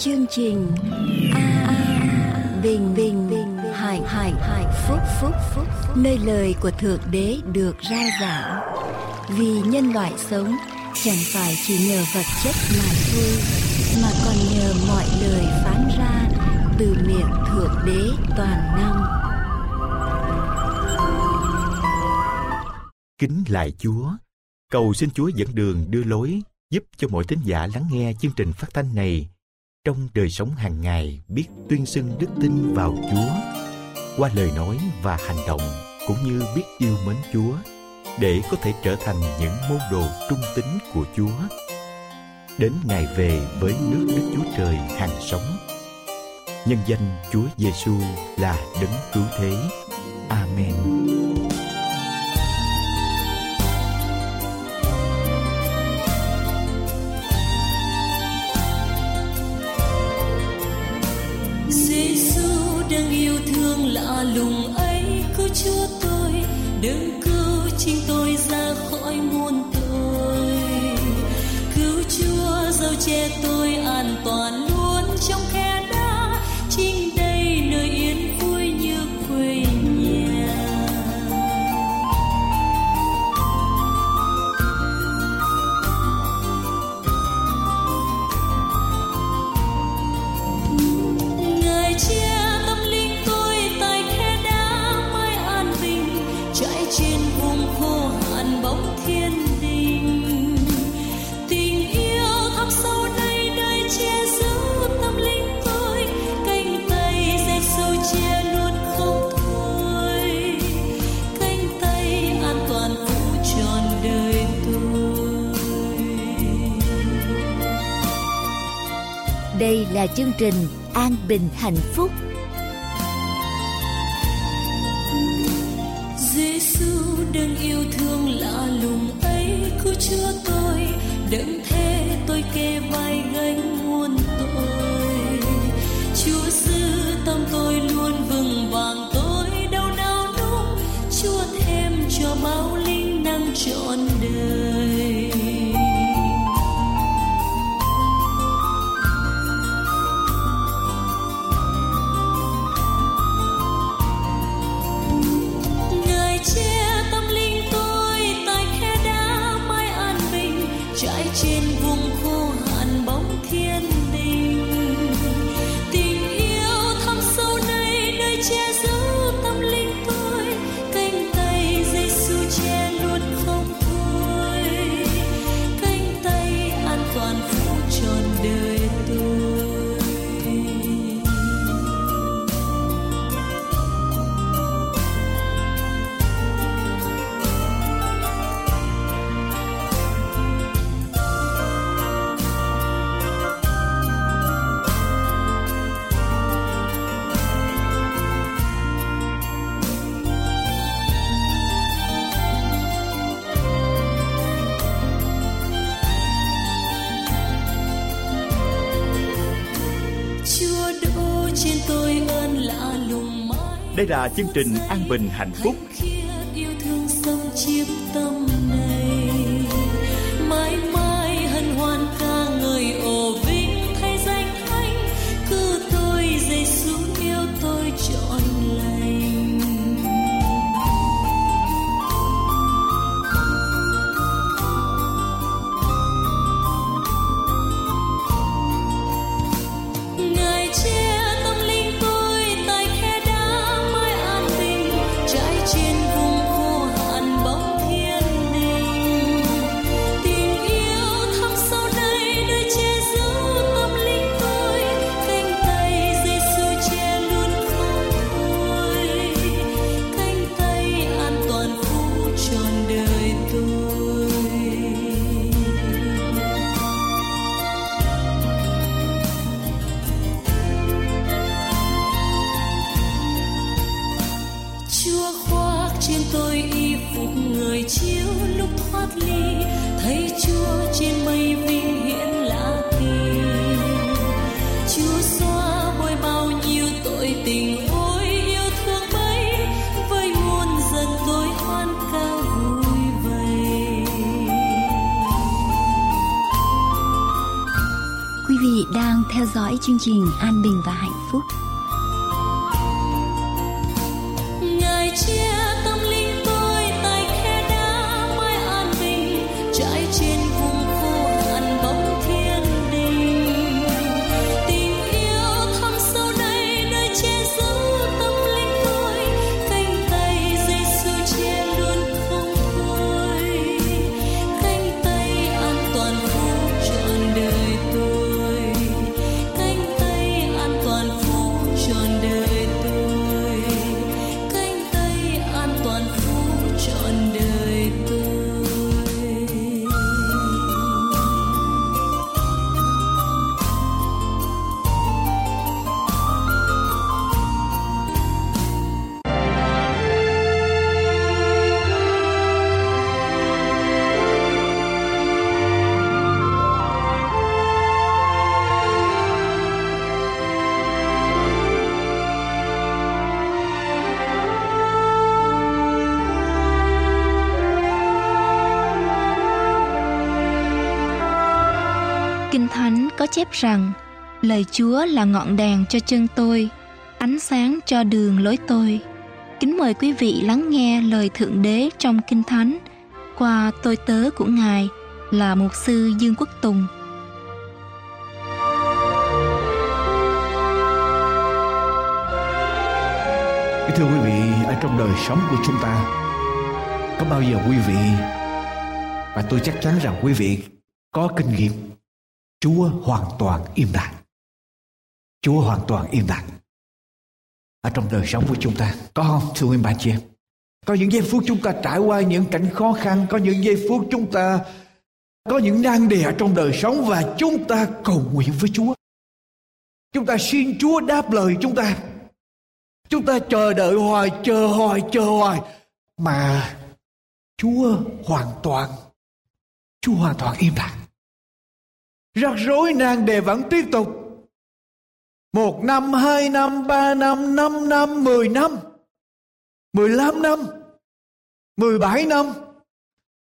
chương trình a, a bình bình bình hải hải hải phúc phúc phúc nơi lời của thượng đế được ra giảng. Vì nhân loại sống chẳng phải chỉ nhờ vật chất mà thôi mà còn nhờ mọi lời phán ra từ miệng thượng đế toàn năng. Kính lại chúa cầu xin chúa dẫn đường đưa lối giúp cho mọi tín giả lắng nghe chương trình phát thanh này trong đời sống hàng ngày, biết tuyên xưng đức tin vào Chúa, qua lời nói và hành động, cũng như biết yêu mến Chúa, để có thể trở thành những môn đồ trung tín của Chúa. Đến ngày về với nước Đức Chúa Trời hàng sống. Nhân danh Chúa Giêsu là đấng cứu thế. Amen. Yêu thương lạ lùng ấy cứu chúa tôi, đừng cứu chính tôi ra khỏi muôn tội. Cứu chúa dấu che tôi an toàn luôn chương trình an bình hạnh phúc. Đây là chương trình An Bình Hạnh Phúc. Yêu thương sông chiếm dõi chương trình An Bình và Hạnh Phúc. Chép rằng lời Chúa là ngọn đèn cho chân tôi, ánh sáng cho đường lối tôi. Kính mời quý vị lắng nghe lời Thượng Đế trong Kinh Thánh qua tôi tớ của Ngài là Mục sư Dương Quốc Tùng. Kính thưa quý vị, ở trong đời sống của chúng ta có bao giờ quý vị và tôi chắc chắn rằng quý vị có kinh nghiệm Chúa hoàn toàn im lặng. Chúa hoàn toàn im lặng. Ở trong đời sống của chúng ta có không thưa quý bà chị em? Có những giây phút chúng ta trải qua những cảnh khó khăn, có những giây phút chúng ta có những nan đề ở trong đời sống và chúng ta cầu nguyện với Chúa. Chúng ta xin Chúa đáp lời chúng ta. Chúng ta chờ đợi hoài, chờ hoài, chờ hoài. Mà Chúa hoàn toàn, Chúa hoàn toàn im lặng. Rắc rối nan đề vẫn tiếp tục. Một năm, hai năm, ba năm, năm năm, mười năm, mười lăm năm, mười bảy năm,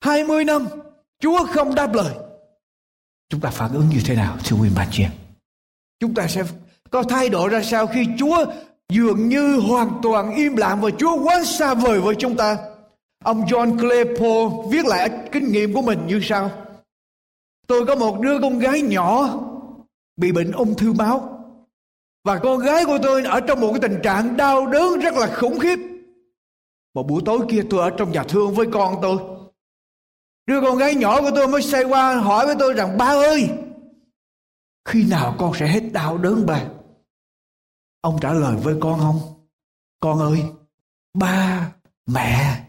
hai mươi năm. Chúa không đáp lời. Chúng ta phản ứng như thế nào thưa quý bà chị em? Chúng ta sẽ có thay đổi ra sao khi Chúa dường như hoàn toàn im lặng và Chúa quá xa vời với chúng ta. Ông John Claypool viết lại kinh nghiệm của mình như sau. Tôi có một đứa con gái nhỏ bị bệnh ung thư máu. Và con gái của tôi ở trong một cái tình trạng đau đớn rất là khủng khiếp. Một buổi tối kia tôi ở trong nhà thương với con tôi. Đứa con gái nhỏ của tôi mới xoay qua hỏi với tôi rằng ba ơi, khi nào con sẽ hết đau đớn bà? Ông trả lời với con không? Con ơi, ba, mẹ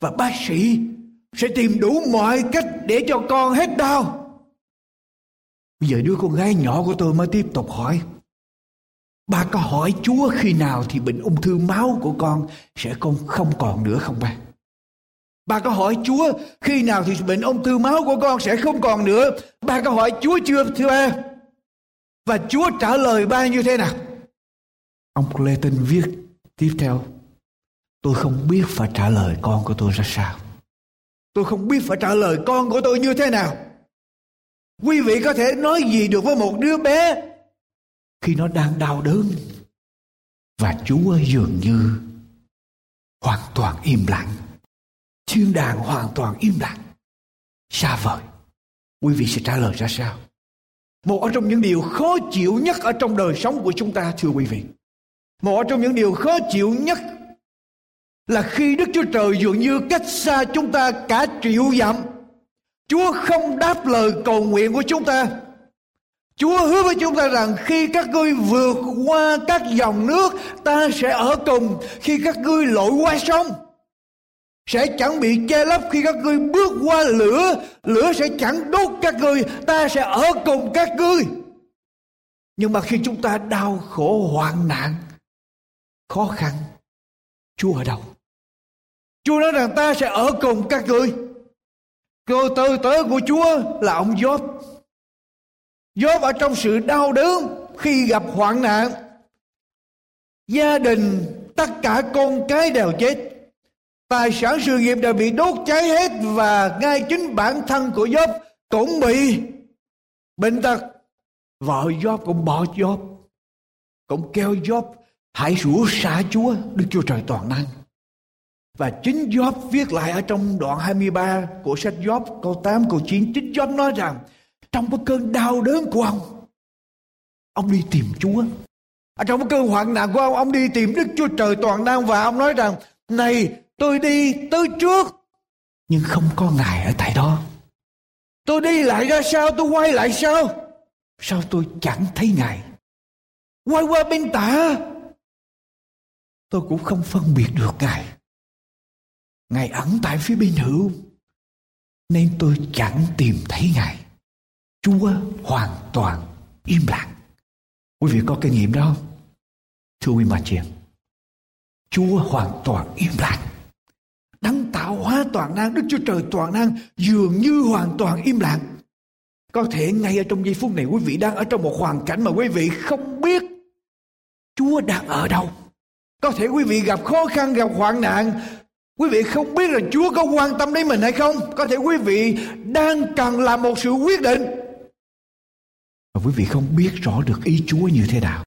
và bác sĩ sẽ tìm đủ mọi cách để cho con hết đau. Bây giờ đứa con gái nhỏ của tôi mới tiếp tục hỏi. Ba có hỏi Chúa khi nào thì bệnh ung thư máu của con sẽ không không còn nữa không ba? Ba có hỏi Chúa khi nào thì bệnh ung thư máu của con sẽ không còn nữa. Ba có hỏi Chúa chưa, thưa ba? Và Chúa trả lời ba như thế nào? Ông Clayton viết tiếp theo. Tôi không biết phải trả lời con của tôi ra sao. Tôi không biết phải trả lời con của tôi như thế nào. Quý vị có thể nói gì được với một đứa bé khi nó đang đau đớn và Chúa dường như hoàn toàn im lặng. Thiên đàng hoàn toàn im lặng. Xa vời. Quý vị sẽ trả lời ra sao? Một trong những điều khó chịu nhất ở trong đời sống của chúng ta, thưa quý vị. Một trong những điều khó chịu nhất là khi Đức Chúa Trời dường như cách xa chúng ta cả triệu dặm. Chúa không đáp lời cầu nguyện của chúng ta. Chúa hứa với chúng ta rằng khi các ngươi vượt qua các dòng nước, ta sẽ ở cùng. Khi các ngươi lội qua sông, sẽ chẳng bị che lấp khi các ngươi bước qua lửa, lửa sẽ chẳng đốt các ngươi, ta sẽ ở cùng các ngươi. Nhưng mà khi chúng ta đau khổ hoạn nạn, khó khăn, Chúa ở đâu? Chúa nói rằng ta sẽ ở cùng các ngươi. Cô tư tớ của Chúa là ông Job, Job ở trong sự đau đớn khi gặp hoạn nạn. Gia đình, tất cả con cái đều chết. Tài sản sự nghiệp đều bị đốt cháy hết và ngay chính bản thân của Job cũng bị bệnh tật. Vợ Job cũng bỏ Job. Cũng kêu Job hãy rủa xả Chúa, Đức Chúa Trời toàn năng. Và chính Job viết lại ở trong đoạn 23 của sách Job, câu 8 câu 9 chính Job nói rằng, trong cái cơn đau đớn của ông ông đi tìm Chúa. Ở trong cái cơn hoạn nạn của ông ông đi tìm Đức Chúa Trời toàn năng và ông nói rằng, này, tôi đi tới trước, nhưng không có ngài ở tại đó. Tôi đi lại ra sao tôi quay lại sao? Sao tôi chẳng thấy ngài? Quay qua bên tả tôi cũng không phân biệt được ngài Ngài ẩn tại phía bên hữu. Nên tôi chẳng tìm thấy Ngài. Chúa hoàn toàn im lặng. Quý vị có kinh nghiệm đó không? Thưa quý bà chị Chúa hoàn toàn im lặng. Đấng tạo hóa toàn năng, Đức Chúa Trời toàn năng dường như hoàn toàn im lặng. Có thể ngay ở trong giây phút này quý vị đang ở trong một hoàn cảnh mà quý vị không biết Chúa đang ở đâu. Có thể quý vị gặp khó khăn, gặp hoạn nạn, Quý vị không biết là Chúa có quan tâm đến mình hay không? Có thể quý vị đang cần làm một sự quyết định. Và quý vị không biết rõ được ý Chúa như thế nào.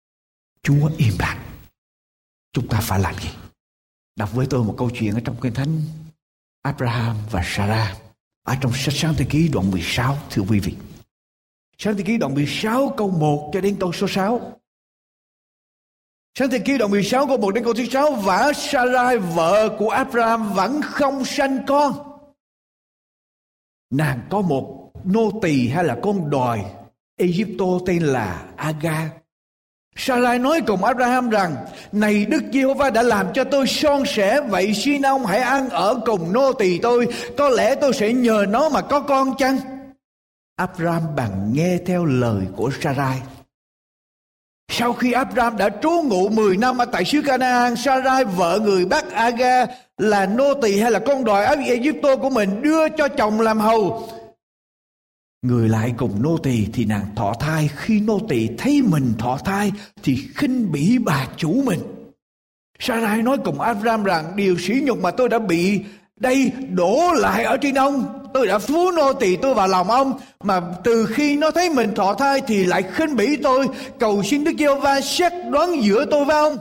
Chúa im lặng. Chúng ta phải làm gì? Đọc với tôi một câu chuyện ở trong Kinh Thánh Abraham và Sarah ở trong sách Sáng Thế Ký đoạn 16 thưa quý vị. Sáng Thế Ký đoạn 16 câu 1 cho đến câu số 6. Sáng thế ký đoạn 16 câu 1 đến câu thứ 6 Và Sarai vợ của Abraham vẫn không sanh con. Nàng có một nô tỳ hay là con đòi Egypto tên là Aga. Sarai nói cùng Abraham rằng, Này Đức Giê-hô-va đã làm cho tôi son sẻ, Vậy xin ông hãy ăn ở cùng nô tỳ tôi. Có lẽ tôi sẽ nhờ nó mà có con chăng? Abraham bằng nghe theo lời của Sarai sau khi Abraham đã trú ngụ 10 năm ở tại xứ Canaan, Sarai vợ người Bắc Aga là nô tỳ hay là con đòi ở Egypto của mình đưa cho chồng làm hầu. Người lại cùng nô tỳ thì nàng thọ thai, khi nô tỳ thấy mình thọ thai thì khinh bỉ bà chủ mình. Sarai nói cùng Abraham rằng điều sỉ nhục mà tôi đã bị đây, đổ lại ở trên ông. Tôi đã phú nô tỳ tôi vào lòng ông, mà từ khi nó thấy mình thọ thai thì lại khinh bỉ tôi. Cầu xin đức giê va xét đoán giữa tôi với ông.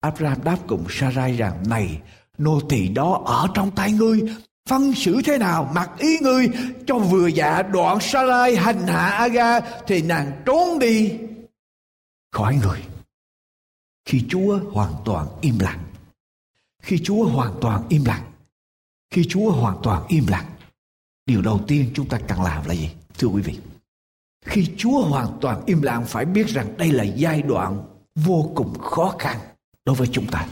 Abraham đáp cùng sarai rằng, này, nô tỳ đó ở trong tay ngươi, phân xử thế nào mặc ý ngươi? Cho vừa dạ đoạn sarai hành hạ aga thì nàng trốn đi. Khỏi người. Khi chúa hoàn toàn im lặng, khi chúa hoàn toàn im lặng khi Chúa hoàn toàn im lặng, điều đầu tiên chúng ta cần làm là gì? Thưa quý vị, khi Chúa hoàn toàn im lặng phải biết rằng đây là giai đoạn vô cùng khó khăn đối với chúng ta.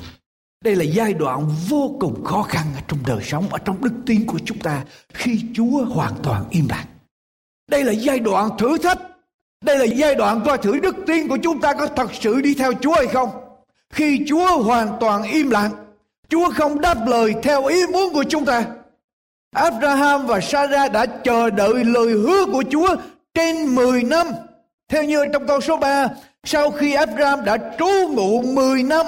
Đây là giai đoạn vô cùng khó khăn ở trong đời sống, ở trong đức tin của chúng ta khi Chúa hoàn toàn im lặng. Đây là giai đoạn thử thách. Đây là giai đoạn coi thử đức tin của chúng ta có thật sự đi theo Chúa hay không. Khi Chúa hoàn toàn im lặng, Chúa không đáp lời theo ý muốn của chúng ta. Abraham và Sarah đã chờ đợi lời hứa của Chúa trên 10 năm. Theo như trong câu số 3, sau khi Abraham đã trú ngụ 10 năm,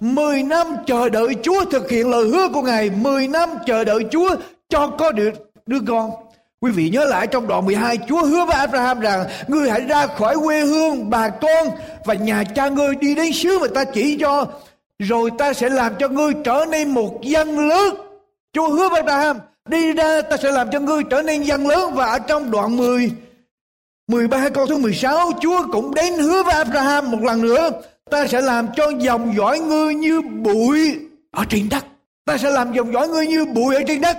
10 năm chờ đợi Chúa thực hiện lời hứa của Ngài, 10 năm chờ đợi Chúa cho có được đứa con. Quý vị nhớ lại trong đoạn 12 Chúa hứa với Abraham rằng Ngươi hãy ra khỏi quê hương bà con Và nhà cha ngươi đi đến xứ mà ta chỉ cho rồi ta sẽ làm cho ngươi trở nên một dân lớn. Chúa hứa với Abraham, đi ra ta sẽ làm cho ngươi trở nên dân lớn. Và ở trong đoạn 10 13 câu thứ 16 Chúa cũng đến hứa với Abraham một lần nữa. Ta sẽ làm cho dòng dõi ngươi như bụi ở trên đất. Ta sẽ làm dòng dõi ngươi như bụi ở trên đất.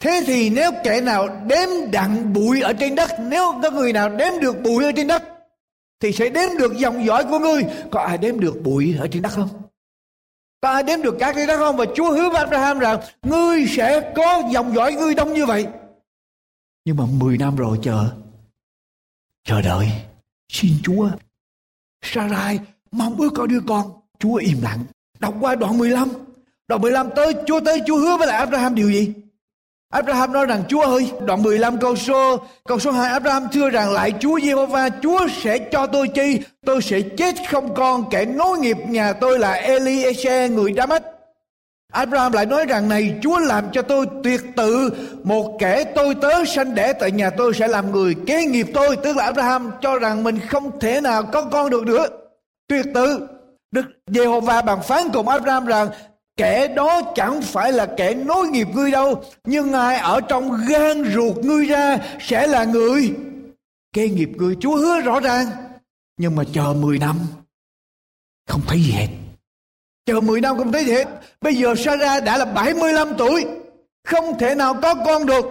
Thế thì nếu kẻ nào đếm đặng bụi ở trên đất nếu có người nào đếm được bụi ở trên đất thì sẽ đếm được dòng dõi của ngươi. Có ai đếm được bụi ở trên đất không? Ta đếm được các cái đó không? Và Chúa hứa với Abraham rằng, ngươi sẽ có dòng dõi ngươi đông như vậy. Nhưng mà 10 năm rồi chờ. Chờ đợi. Xin Chúa. Sarai, mong ước có đứa con. Chúa im lặng. Đọc qua đoạn 15. Đoạn 15 tới, Chúa tới, Chúa hứa với lại Abraham điều gì? Abraham nói rằng Chúa ơi, đoạn 15 câu số câu số 2 Abraham thưa rằng lại Chúa Giê-hô-va, Chúa sẽ cho tôi chi? Tôi sẽ chết không con, kẻ nối nghiệp nhà tôi là Eliezer người Damas. Abraham lại nói rằng này Chúa làm cho tôi tuyệt tự một kẻ tôi tớ sanh đẻ tại nhà tôi sẽ làm người kế nghiệp tôi tức là Abraham cho rằng mình không thể nào có con được nữa tuyệt tự Đức Giê-hô-va bàn phán cùng Abraham rằng kẻ đó chẳng phải là kẻ nối nghiệp ngươi đâu, nhưng ai ở trong gan ruột ngươi ra sẽ là người kế nghiệp ngươi. Chúa hứa rõ ràng, nhưng mà chờ 10 năm, không thấy gì hết. Chờ 10 năm không thấy gì hết. Bây giờ Sarah đã là 75 tuổi, không thể nào có con được.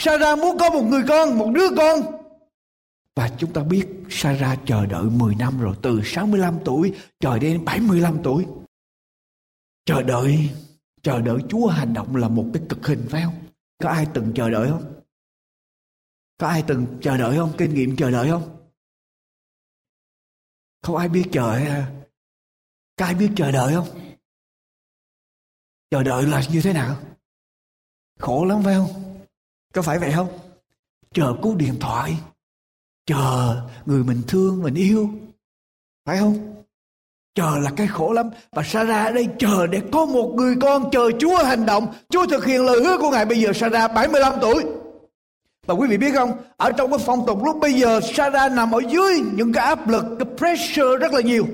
Sarah muốn có một người con, một đứa con. Và chúng ta biết Sarah chờ đợi 10 năm rồi, từ 65 tuổi chờ đến 75 tuổi chờ đợi. Chờ đợi Chúa hành động là một cái cực hình, phải không? Có ai từng chờ đợi không? Có ai từng chờ đợi không? Kinh nghiệm chờ đợi không? Không ai biết chờ à? có ai biết chờ đợi không? Chờ đợi là như thế nào? Khổ lắm, phải không? Có phải vậy không? Chờ cú điện thoại. Chờ người mình thương, mình yêu. Phải không? Chờ là cái khổ lắm. Và Sarah ở đây chờ để có một người con chờ Chúa hành động, Chúa thực hiện lời hứa của Ngài. Bây giờ Sarah 75 tuổi. Và quý vị biết không? Ở trong cái phong tục lúc bây giờ, Sarah nằm ở dưới những cái áp lực, cái pressure rất là nhiều.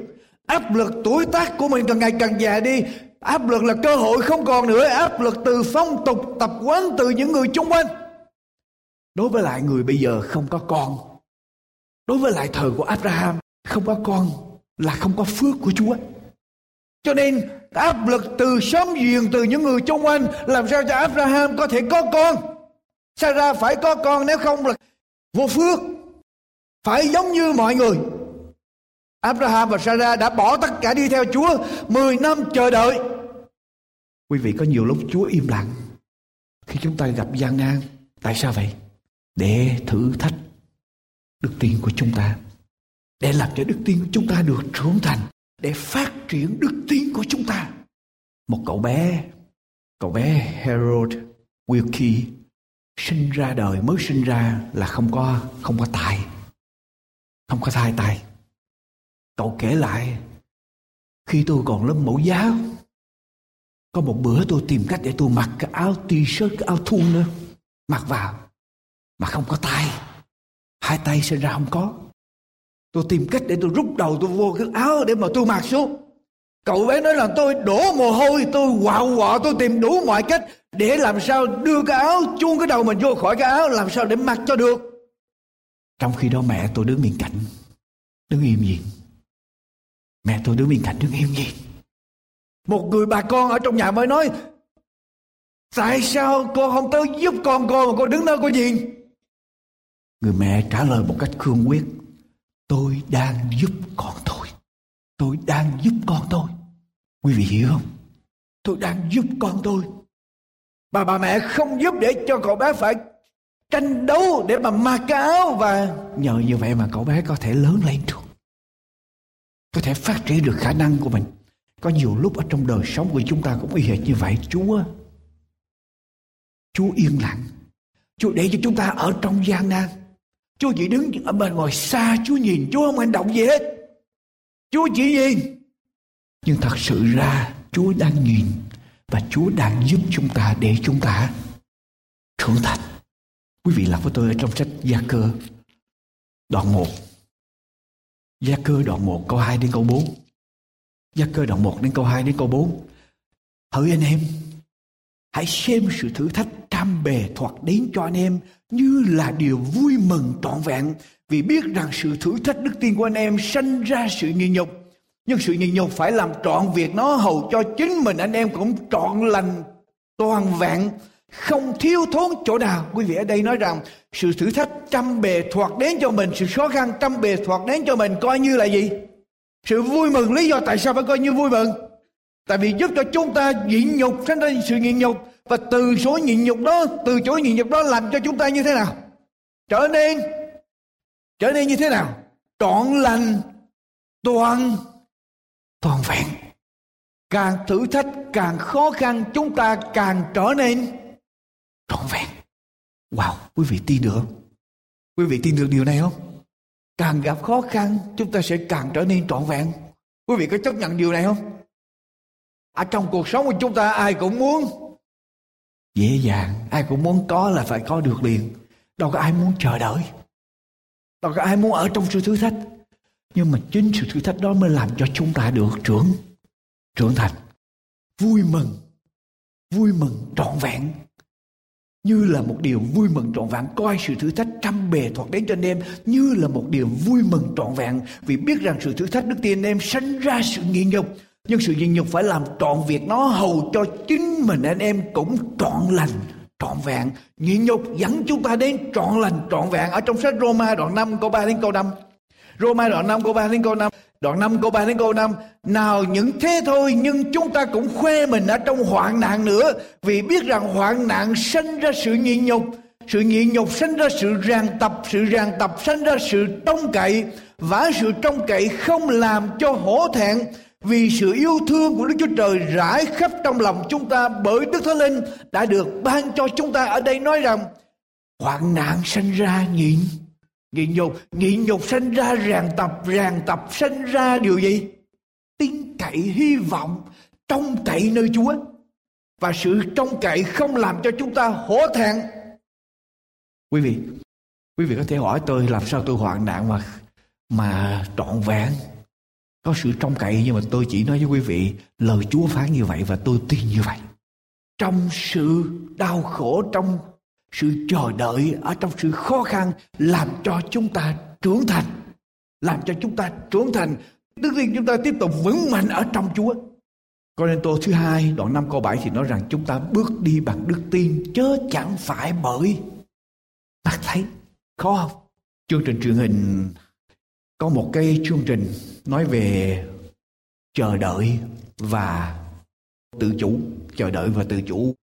Áp lực tuổi tác của mình càng ngày càng già đi. Áp lực là cơ hội không còn nữa. Áp lực từ phong tục tập quán từ những người chung quanh. Đối với lại người bây giờ không có con. Đối với lại thời của Abraham, không có con là không có phước của Chúa. Cho nên, áp lực từ sớm duyên từ những người xung quanh làm sao cho Abraham có thể có con? Sarah phải có con, nếu không là vô phước. Phải giống như mọi người. Abraham và Sarah đã bỏ tất cả đi theo Chúa 10 năm chờ đợi. Quý vị có nhiều lúc Chúa im lặng khi chúng ta gặp gian nan. Tại sao vậy? Để thử thách đức tin của chúng ta để làm cho đức tin của chúng ta được trưởng thành, để phát triển đức tin của chúng ta. Một cậu bé cậu bé Harold Wilkie, sinh ra đời, mới sinh ra là không có không có tài không có thai tài cậu kể lại, khi tôi còn lớp mẫu giáo, có một bữa tôi tìm cách để tôi mặc cái áo t-shirt, cái áo thun nữa mặc vào, mà không có tay hai tay sinh ra không có tôi tìm cách để tôi rút đầu, tôi vô cái áo để mà tôi mặc xuống. Cậu bé nói là tôi đổ mồ hôi, tôi quạo quọ tôi tìm đủ mọi cách để làm sao đưa cái áo, chuông cái đầu mình vô khỏi cái áo, làm sao để mặc cho được. Trong khi đó mẹ tôi đứng bên cạnh, đứng im nhìn. Mẹ tôi đứng bên cạnh, đứng im nhìn. Một người bà con ở trong nhà mới nói, tại sao con không tới giúp con con mà con đứng đó con nhìn? Người mẹ trả lời một cách cương quyết tôi đang giúp con tôi tôi đang giúp con tôi quý vị hiểu không? Tôi đang giúp con tôi bà bà mẹ không giúp để cho cậu bé phải tranh đấu để mà mặc cái áo và nhờ như vậy mà cậu bé có thể lớn lên được. Có thể phát triển được khả năng của mình. Có nhiều lúc ở trong đời sống của chúng ta cũng y hệt như vậy. Chúa chúa yên lặng. Chúa để cho chúng ta ở trong gian nan chúa chỉ đứng ở bên ngoài xa chúa nhìn chúa không hành động gì hết chúa chỉ nhìn nhưng thật sự ra chúa đang nhìn và chúa đang giúp chúng ta để chúng ta trưởng thành quý vị làm với tôi ở trong sách gia cơ đoạn 1 Gia cơ đoạn 1 câu 2 đến câu 4. Gia cơ đoạn 1 đến câu 2 đến câu 4. Hỡi anh em, hãy xem sự thử thách trăm bề thoạt đến cho anh em như là điều vui mừng trọn vẹn. Vì biết rằng sự thử thách đức tin của anh em sanh ra sự nhịn nhục. Nhưng sự nhịn nhục phải làm trọn việc nó hầu cho chính mình, anh em cũng trọn lành, toàn vẹn, không thiếu thốn chỗ nào. Quý vị ở đây nói rằng sự thử thách trăm bề thoạt đến cho mình, sự khó khăn trăm bề thoạt đến cho mình coi như là gì? Sự vui mừng. Lý do tại sao phải coi như vui mừng? Tại vì giúp cho chúng ta nhịn nhục sinh ra sự nhịn nhục và từ số nhịn nhục đó, từ chối nhịn nhục đó làm cho chúng ta như thế nào? Trở nên trở nên như thế nào? Trọn lành, toàn toàn vẹn. Càng thử thách, càng khó khăn, chúng ta càng trở nên trọn vẹn. Wow, quý vị tin được không? Quý vị tin được điều này không? Càng gặp khó khăn, chúng ta sẽ càng trở nên trọn vẹn. Quý vị có chấp nhận điều này không? Ở trong cuộc sống của chúng ta, ai cũng muốn dễ dàng. Ai cũng muốn có là phải có được liền. Đâu có ai muốn chờ đợi. Đâu có ai muốn ở trong sự thử thách. Nhưng mà chính sự thử thách đó mới làm cho chúng ta được trưởng trưởng thành. Vui mừng. Vui mừng trọn vẹn. Như là một điều vui mừng trọn vẹn. Coi sự thử thách trăm bề thoạt đến cho anh em, như là một điều vui mừng trọn vẹn. Vì biết rằng sự thử thách đức tiên em sanh ra sự nghiện nhục nhưng sự nhịn nhục phải làm trọn việc nó, hầu cho chính mình anh em cũng trọn lành, trọn vẹn. Nhịn nhục dẫn chúng ta đến trọn lành, trọn vẹn. Ở trong sách Roma đoạn 5 câu 3 đến câu 5 Roma đoạn 5 câu 3 đến câu 5 Đoạn 5 câu 3 đến câu 5 Nào những thế thôi, nhưng chúng ta cũng khoe mình ở trong hoạn nạn nữa. Vì biết rằng hoạn nạn sinh ra sự nhịn nhục. Sự nhịn nhục sinh ra sự ràng tập, Sự ràng tập sinh ra sự trông cậy. Và sự trông cậy không làm cho hổ thẹn vì sự yêu thương của Đức Chúa Trời rải khắp trong lòng chúng ta bởi Đức Thánh Linh đã được ban cho chúng ta ở đây nói rằng hoạn nạn sinh ra nhịn Nhịn nhục, nhịn nhục sinh ra ràng tập, ràng tập sinh ra điều gì? Tin cậy, hy vọng, trông cậy nơi Chúa. Và sự trông cậy không làm cho chúng ta hổ thẹn. Quý vị, quý vị có thể hỏi tôi làm sao tôi hoạn nạn mà mà trọn vẹn có sự trông cậy nhưng mà tôi chỉ nói với quý vị lời Chúa phán như vậy và tôi tin như vậy. Trong sự đau khổ, trong sự chờ đợi ở trong sự khó khăn làm cho chúng ta trưởng thành làm cho chúng ta trưởng thành Đức tin chúng ta tiếp tục vững mạnh ở trong Chúa. Con nên tô thứ hai đoạn 5 câu 7 thì nói rằng chúng ta bước đi bằng đức tin chớ chẳng phải bởi mắt thấy. Khó không? Chương trình truyền hình có một cái chương trình nói về chờ đợi và tự chủ. Chờ đợi và tự chủ.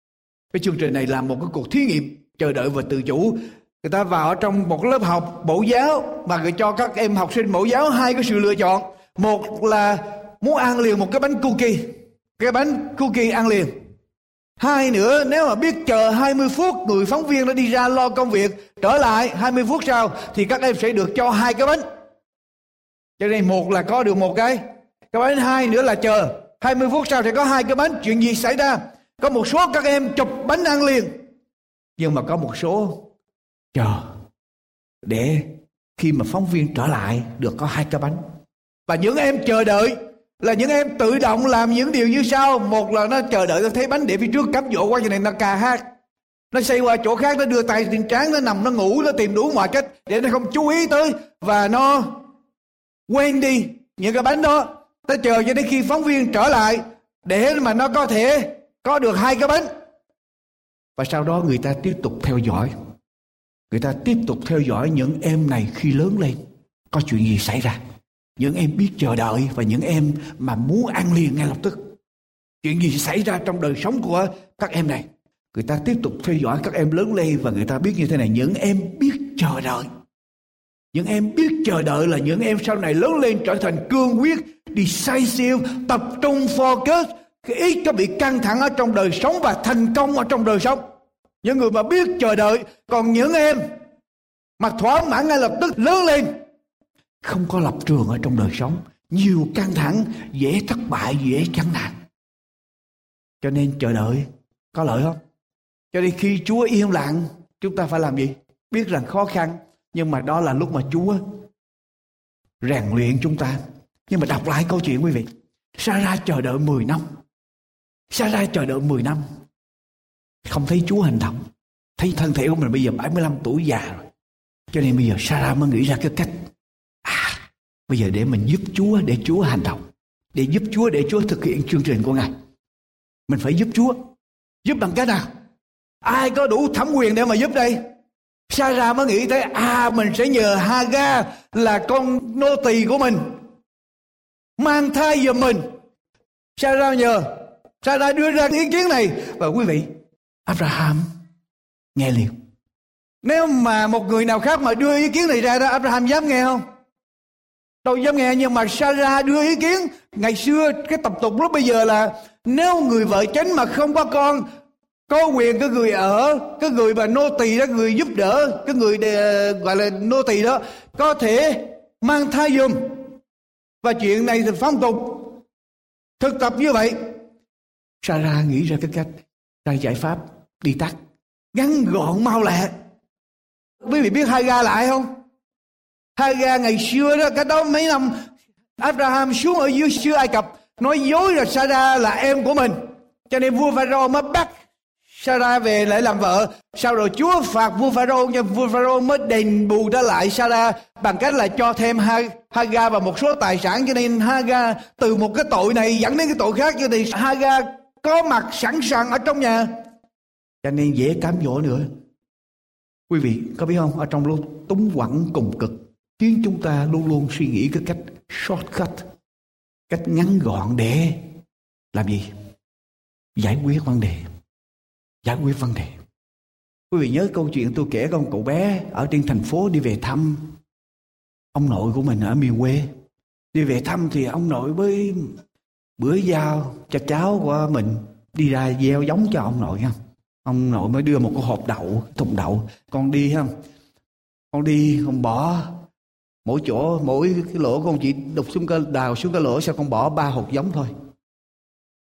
Cái chương trình này là một cái cuộc thí nghiệm chờ đợi và tự chủ người ta vào trong một lớp học mẫu giáo mà người cho các em học sinh mẫu giáo hai cái sự lựa chọn một là muốn ăn liền một cái bánh cookie cái bánh cookie ăn liền hai nữa, nếu mà biết chờ 20 phút người phóng viên đã đi ra lo công việc, trở lại 20 phút sau thì các em sẽ được cho hai cái bánh cho nên một là có được một cái. Cái bánh hai nữa là chờ. 20 phút sau sẽ có hai cái bánh. Chuyện gì xảy ra? Có một số các em chụp bánh ăn liền. Nhưng mà có một số chờ. Để khi mà phóng viên trở lại được có hai cái bánh. Và những em chờ đợi là những em tự động làm những điều như sau. Một là nó chờ đợi, nó thấy bánh để phía trước cắm dỗ qua cho này, nó cà hát. Nó xây qua chỗ khác, nó đưa tay trên trán, nó nằm, nó ngủ, nó tìm đủ mọi cách để nó không chú ý tới. Và nó quên đi, những cái bánh đó, ta chờ cho đến khi phóng viên trở lại, để mà nó có thể có được hai cái bánh. Và sau đó người ta tiếp tục theo dõi. Người ta tiếp tục theo dõi những em này khi lớn lên. Có chuyện gì xảy ra? Những em biết chờ đợi và những em mà muốn ăn liền ngay lập tức. Chuyện gì xảy ra trong đời sống của các em này? Người ta tiếp tục theo dõi các em lớn lên và người ta biết như thế này. Những em biết chờ đợi những em biết chờ đợi là những em sau này lớn lên trở thành cương quyết, decisive, tập trung focus, cái ít có bị căng thẳng ở trong đời sống và thành công ở trong đời sống. Những người mà biết chờ đợi, còn những em mà thỏa mãn ngay lập tức lớn lên, không có lập trường ở trong đời sống. Nhiều căng thẳng, dễ thất bại, dễ chán nản. Cho nên chờ đợi, có lợi không? Cho nên khi chúa yên lặng, chúng ta phải làm gì? Biết rằng khó khăn nhưng mà đó là lúc mà chúa rèn luyện chúng ta. Nhưng mà đọc lại câu chuyện quý vị. Sarah chờ đợi 10 năm. Sarah chờ đợi 10 năm. Không thấy Chúa hành động. Thấy thân thể của mình bây giờ 75 tuổi già rồi. Cho nên bây giờ Sarah mới nghĩ ra cái cách. À bây giờ để mình giúp Chúa, để Chúa hành động. Để giúp Chúa, để Chúa thực hiện chương trình của Ngài. Mình phải giúp Chúa. Giúp bằng cách nào? Ai có đủ thẩm quyền để mà giúp đây? Sarah mới nghĩ tới à mình sẽ nhờ Haga là con nô tỳ của mình, mang thai giùm mình. Sarah nhờ. Sarah đưa ra ý kiến này. Và quý vị, Abraham nghe liền. Nếu mà một người nào khác mà đưa ý kiến này ra đó, Abraham dám nghe không? Đâu dám nghe, nhưng mà Sarah đưa ý kiến. Ngày xưa, cái tập tục lúc bây giờ là, nếu người vợ chánh mà không có con có quyền cái người ở cái người mà nô tỳ đó người giúp đỡ cái người đề, gọi là nô tỳ đó có thể mang thai dùm và chuyện này thì phong tục thực tập như vậy. Sarah nghĩ ra cái cách ra giải pháp đi tắt ngắn gọn mau lẹ. Quý vị biết hai ga lại không? Hai ga ngày xưa đó cái đó mấy năm Abraham xuống ở dưới xứ Ai Cập nói dối là Sarah là em của mình. Cho nên vua Pharaoh mới bắt Sarah về lại làm vợ. Sau rồi Chúa phạt vua Pharaoh nhưng vua Pharaoh mới đền bù trở lại Sarah bằng cách là cho thêm Haga và một số tài sản. Cho nên Haga từ một cái tội này dẫn đến cái tội khác. Cho nên Haga có mặt sẵn sàng ở trong nhà. Cho nên dễ cám dỗ nữa. Quý vị có biết không? Ở trong lúc túng quẳng cùng cực, khiến chúng ta luôn luôn suy nghĩ cái cách shortcut, cách ngắn gọn để làm gì? Giải quyết vấn đề giải quyết vấn đề. Quý vị nhớ câu chuyện tôi kể con cậu bé ở trên thành phố đi về thăm. Ông nội của mình ở miền quê đi về thăm thì ông nội với bữa giao cho cháu của mình đi ra gieo giống cho ông nội không ông nội mới đưa một cái hộp đậu, thùng đậu. Con đi không con đi, con bỏ mỗi chỗ, mỗi cái lỗ, con chỉ đục xuống cái, đào xuống cái lỗ sao con bỏ ba hộp giống thôi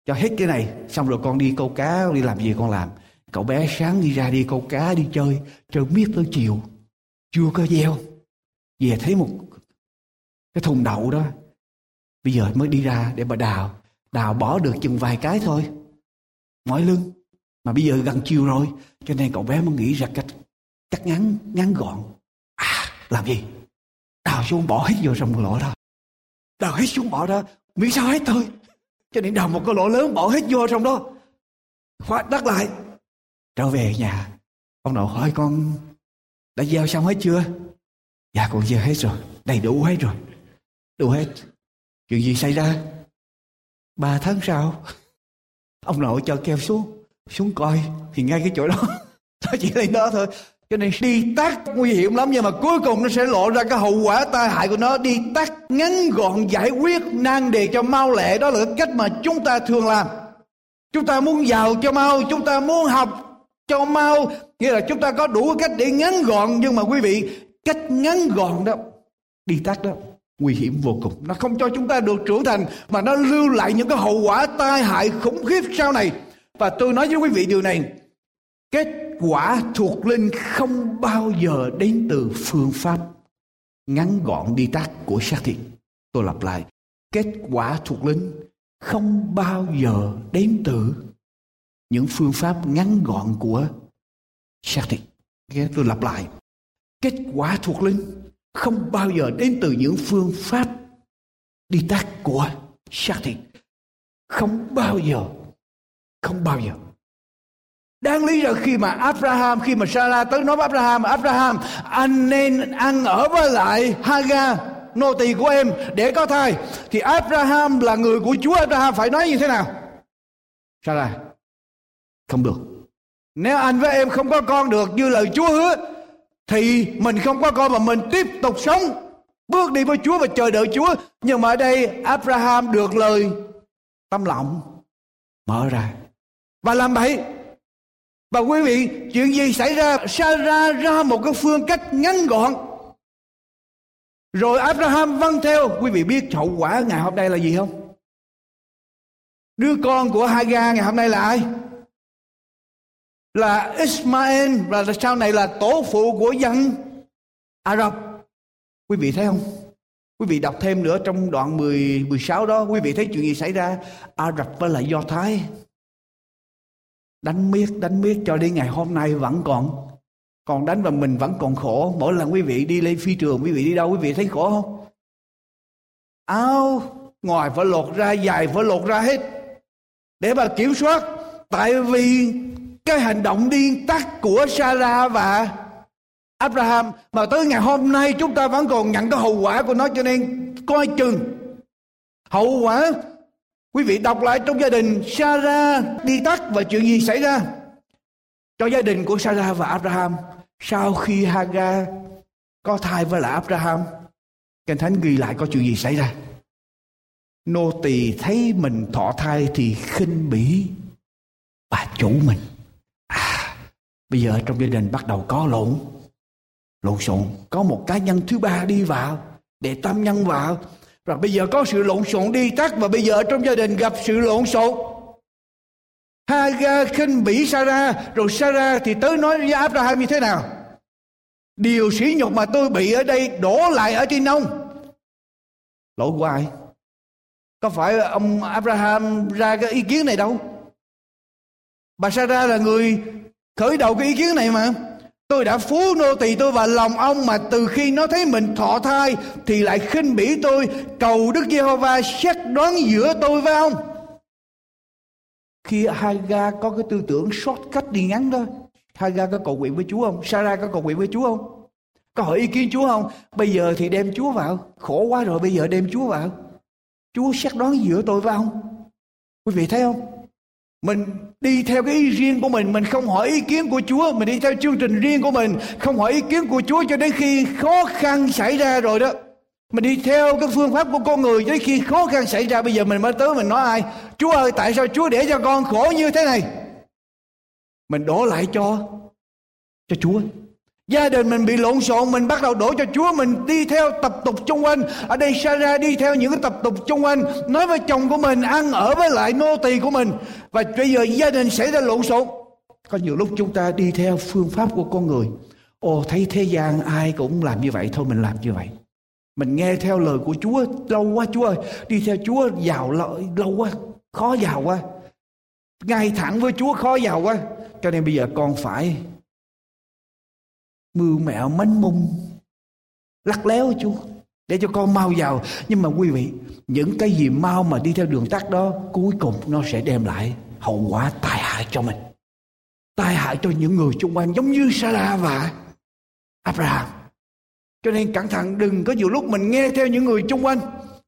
cho hết cái này, xong rồi con đi câu cá đi làm gì con làm? Cậu bé sáng đi ra đi câu cá, đi chơi chơi miết tới chiều. Chưa có gieo. Về thấy một cái thùng đậu đó. Bây giờ mới đi ra để mà đào. Đào bỏ được chừng vài cái thôi. Mỏi lưng. Mà bây giờ gần chiều rồi, cho nên cậu bé mới nghĩ ra cách cắt ngắn ngắn gọn. À làm gì? Đào xuống bỏ hết vô trong lỗ đó. Đào hết xuống bỏ đó. Miễn sao hết thôi cho nên đào một cái lỗ lớn bỏ hết vô trong đó. Khóa đất lại. Trở về nhà. Ông nội hỏi, con đã gieo xong hết chưa? Dạ con gieo hết rồi. Đầy đủ hết rồi. Đủ hết. Chuyện gì xảy ra? Ba tháng sau. Ông nội cho keo xuống. Xuống coi, thì ngay cái chỗ đó. Nó chỉ lên đó thôi cho nên đi tắt nguy hiểm lắm, nhưng mà cuối cùng nó sẽ lộ ra cái hậu quả tai hại của nó. Đi tắt ngắn gọn giải quyết nan đề cho mau lẹ. Đó là cái cách mà chúng ta thường làm. Chúng ta muốn giàu cho mau, chúng ta muốn học cho mau. Nghĩa là chúng ta có đủ cách để ngắn gọn, nhưng mà quý vị, cách ngắn gọn đó, đi tắt đó, nguy hiểm vô cùng. Nó không cho chúng ta được trưởng thành, mà nó lưu lại những cái hậu quả tai hại khủng khiếp sau này. Và tôi nói với quý vị điều này, kết quả thuộc linh không bao giờ đến từ phương pháp ngắn gọn đi tắt của xác thịt. Tôi lặp lại, kết quả thuộc linh không bao giờ đến từ những phương pháp ngắn gọn của xác thịt. Tôi lặp lại, kết quả thuộc linh không bao giờ đến từ những phương pháp đi tắt của xác thịt. Không bao giờ, không bao giờ. Đáng lý là khi mà Abraham, khi mà Sarah tới nói với Abraham, Abraham, anh nên ăn ở với lại Hagar, nô tỳ của em để có thai. Thì Abraham là người của Chúa, Abraham phải nói như thế nào? Sarah, không được. Nếu anh với em không có con được như lời Chúa hứa, thì mình không có con mà mình tiếp tục sống, bước đi với Chúa và chờ đợi Chúa. Nhưng mà ở đây Abraham được lời tâm lòng mở ra và làm vậy và quý vị, chuyện gì xảy ra? Sarah ra một cái phương cách ngắn gọn. Rồi Abraham vâng theo. Quý vị biết hậu quả ngày hôm nay là gì không? Đứa con của Hagar ngày hôm nay là ai? Là Ismael. Và sau này là tổ phụ của dân Ả Rập quý vị thấy không? Quý vị đọc thêm nữa trong đoạn 10 16 đó. Quý vị thấy chuyện gì xảy ra? Ả Rập với lại Do Thái đánh miết đánh miết cho đến ngày hôm nay vẫn còn. Còn đánh và mình vẫn còn khổ. Mỗi lần quý vị đi lên phi trường, quý vị đi đâu, quý vị thấy khổ không? Áo ngoài phải lột ra dài phải lột ra hết. Để mà kiểm soát. Tại vì cái hành động điên tắc của Sarah và Abraham mà tới ngày hôm nay chúng ta vẫn còn nhận cái hậu quả của nó cho nên coi chừng. Hậu quả Quý vị đọc lại trong gia đình Sarah, đi tắt và chuyện gì xảy ra? Cho gia đình của Sarah và Abraham, sau khi Hagar có thai với lại Abraham, Kinh Thánh ghi lại có chuyện gì xảy ra. Nô tỳ thấy mình thọ thai thì khinh bỉ bà chủ mình. À bây giờ trong gia đình bắt đầu có lộn. Lộn xộn, Có một cá nhân thứ ba đi vào, Để tam nhân vào và bây giờ có sự lộn xộn đi tắt và bây giờ trong gia đình gặp sự lộn xộn. Haga khinh bỉ Sarah, rồi Sarah thì tới nói với Abraham như thế nào? Điều sỉ nhục mà tôi bị ở đây đổ lại ở trên ông. Lỗi của ai? Có phải ông Abraham ra cái ý kiến này đâu? Bà Sarah là người khởi đầu cái ý kiến này mà tôi đã phú nô tỳ tôi và lòng ông mà từ khi nó thấy mình thọ thai thì lại khinh bỉ tôi. Cầu Đức Giê-hô-va xét đoán giữa tôi với ông. Khi Haga có cái tư tưởng shortcut đi ngắn đó, Haga có cầu nguyện với Chúa không? Sarah có cầu nguyện với Chúa không? Có hỏi ý kiến Chúa không? Bây giờ thì đem Chúa vào. Khổ quá rồi, bây giờ đem Chúa vào. Chúa xét đoán giữa tôi với ông. Quý vị thấy không? Mình đi theo cái ý riêng của mình mình không hỏi ý kiến của chúa. Mình đi theo chương trình riêng của mình, không hỏi ý kiến của chúa cho đến khi khó khăn xảy ra rồi đó. Mình đi theo cái phương pháp của con người cho đến khi khó khăn xảy ra. Bây giờ mình mới tới mình nói ai? Chúa ơi, tại sao chúa để cho con khổ như thế này? Mình đổ lại cho cho chúa. Gia đình mình bị lộn xộn Mình bắt đầu đổ cho Chúa Mình đi theo tập tục chung quanh. Ở đây Sarah đi theo những cái tập tục chung quanh Nói với chồng của mình Ăn ở với lại nô tỳ của mình. Và bây giờ gia đình xảy ra lộn xộn. Có nhiều lúc chúng ta đi theo phương pháp của con người. Ồ thấy thế gian ai cũng làm như vậy Thôi mình làm như vậy. Mình nghe theo lời của Chúa Lâu quá Chúa ơi. Đi theo Chúa giàu lâu, lâu quá Khó giàu quá. Ngay thẳng với Chúa khó giàu quá. Cho nên bây giờ con phải mưu mẹo mánh mung lắc léo chúa, để cho con mau giàu nhưng mà quý vị, những cái gì mau mà đi theo đường tắt đó, cuối cùng nó sẽ đem lại hậu quả tai hại cho mình. Tai hại cho những người xung quanh, giống như Sarah và Abraham. Cho nên cẩn thận, đừng có nhiều lúc mình nghe theo những người xung quanh,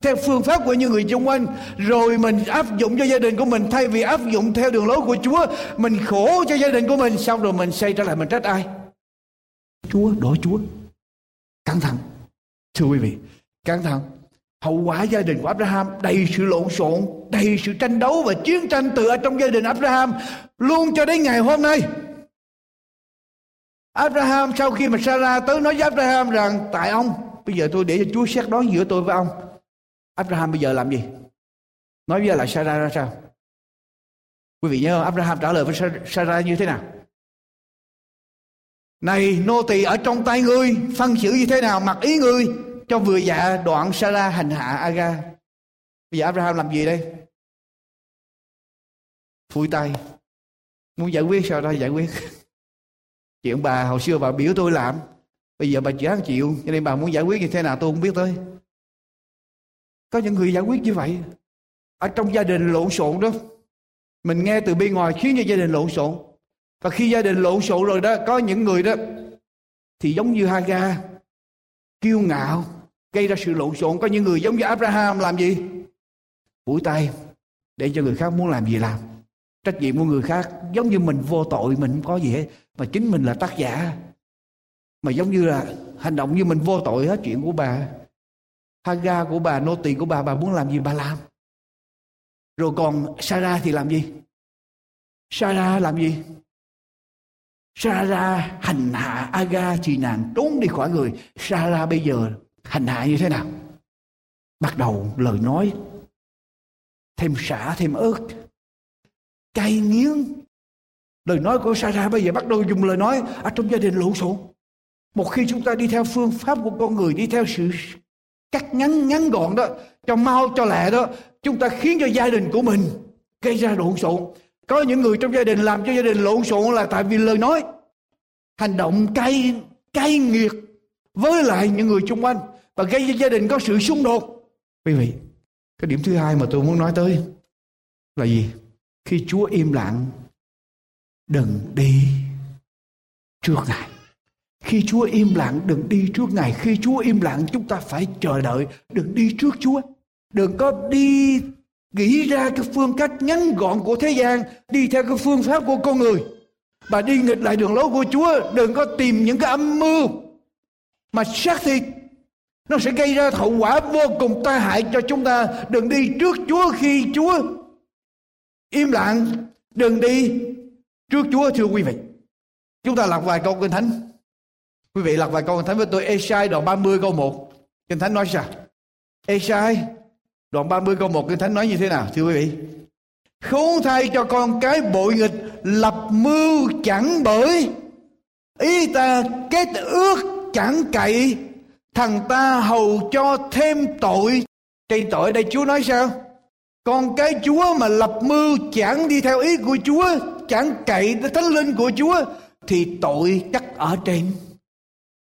theo phương pháp của những người xung quanh, rồi mình áp dụng cho gia đình của mình. Thay vì áp dụng theo đường lối của Chúa, mình khổ cho gia đình của mình, xong rồi mình xây trở lại mình trách ai? Chúa đổi Chúa. Căng thẳng. Thưa quý vị, căng thẳng. Hậu quả gia đình của Abraham đầy sự lộn xộn, đầy sự tranh đấu và chiến tranh từ ở trong gia đình Abraham luôn cho đến ngày hôm nay. Abraham sau khi mà Sarah tới nói với Abraham rằng, tại ông, bây giờ tôi để cho Chúa xét đoán giữa tôi với ông. Abraham bây giờ làm gì? Nói với lại Sarah ra sao? Quý vị nhớ Abraham trả lời với Sarah như thế nào? Này, nô tỳ ở trong tay ngươi, phân xử như thế nào mặc ý ngươi? Cho vừa dạ đoạn Sarah hành hạ Aga. Bây giờ Abraham làm gì đây? Phui tay. Muốn giải quyết sao ra giải quyết. Chuyện bà hồi xưa bà biểu tôi làm. Bây giờ bà chán chịu, cho nên bà muốn giải quyết như thế nào tôi không biết tới. Có những người giải quyết như vậy. Ở trong gia đình lộn xộn đó. Mình nghe từ bên ngoài khiến cho gia đình lộn xộn và khi gia đình lộn xộn rồi đó, có những người đó, thì giống như Haga, kiêu ngạo, gây ra sự lộn xộn. Có những người giống như Abraham, làm gì? Phủi tay, để cho người khác muốn làm gì làm. Trách nhiệm của người khác, giống như mình vô tội, mình không có gì hết. Mà chính mình là tác giả. Mà giống như là hành động như mình vô tội hết chuyện của bà. Haga của bà nô tỳ của bà bà muốn làm gì bà làm. Rồi còn Sarah thì làm gì? Sarah làm gì? Sarah hành hạ Aga thì nàng trốn đi khỏi người. Sarah bây giờ hành hạ như thế nào? Bắt đầu lời nói, thêm xả, thêm ớt, cay nghiến lời nói của Sarah bây giờ bắt đầu dùng lời nói ở trong gia đình lộn xộn một khi chúng ta đi theo phương pháp của con người, đi theo sự cắt ngắn ngắn gọn đó, cho mau, cho lẹ đó, chúng ta khiến cho gia đình của mình gây ra lộn xộn có những người trong gia đình làm cho gia đình lộn xộn là tại vì lời nói. Hành động cay cay nghiệt với lại những người xung quanh và gây cho gia đình có sự xung đột. Quý vị, cái điểm thứ hai mà tôi muốn nói tới là gì? Khi chúa im lặng, đừng đi trước ngài. Khi chúa im lặng, đừng đi trước ngài. Khi chúa im lặng, chúng ta phải chờ đợi, đừng đi trước chúa. Đừng có đi nghĩ ra cái phương cách ngắn gọn của thế gian, đi theo cái phương pháp của con người. Bà đi nghịch lại đường lối của Chúa, đừng có tìm những cái âm mưu mà xác thịt. Nó sẽ gây ra hậu quả vô cùng tai hại cho chúng ta. Đừng đi trước Chúa khi Chúa im lặng. Đừng đi trước Chúa, thưa quý vị. Chúng ta đọc vài câu kinh thánh. Quý vị đọc vài câu kinh thánh với tôi. Esai đoạn 30 câu 1 kinh thánh nói sao? Esai đoạn 30 câu 1 kinh thánh nói như thế nào, thưa quý vị? Khốn thay cho con cái bội nghịch lập mưu chẳng bởi. Ý ta kết ước chẳng cậy. Thằng ta hầu cho thêm tội. Trên tội đây chúa nói sao? Con cái chúa mà lập mưu chẳng đi theo ý của chúa, chẳng cậy thánh linh của chúa, thì tội chắc ở trên.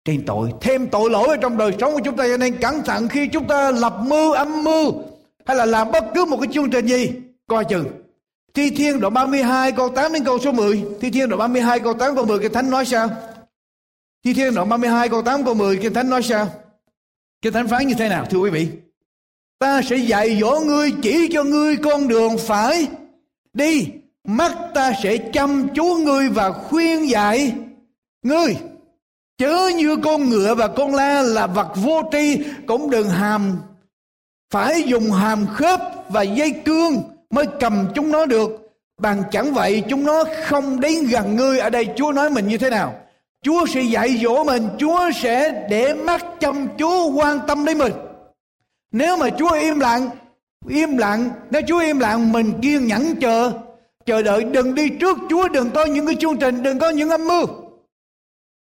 Trên tội, thêm tội lỗi ở trong đời sống của chúng ta, cho nên cẩn thận khi chúng ta lập mưu, âm mưu hay là làm bất cứ một cái chương trình gì? Coi chừng. Thi Thiên đoạn 32 câu 8 đến câu số 10 Thi Thiên đoạn 32 câu 8 câu 10 Kinh Thánh nói sao? Thi Thiên đoạn 32 câu 8 câu 10 Kinh Thánh nói sao? Kinh Thánh phán như thế nào, thưa quý vị? Ta sẽ dạy dỗ ngươi, chỉ cho ngươi con đường phải đi. Mắt ta sẽ chăm chú ngươi và khuyên dạy ngươi. Chớ như con ngựa và con la là vật vô tri, Cũng đừng hàm phải dùng hàm khớp và dây cương Mới cầm chúng nó được. Bằng chẳng vậy chúng nó không đến gần ngươi. Ở đây Chúa nói mình như thế nào? Chúa sẽ dạy dỗ mình. Chúa sẽ để mắt chăm chú quan tâm đến mình. Nếu mà Chúa im lặng Im lặng, Nếu Chúa im lặng, mình kiên nhẫn chờ. Chờ đợi đừng đi trước Chúa, Đừng có những cái chương trình, Đừng có những âm mưu.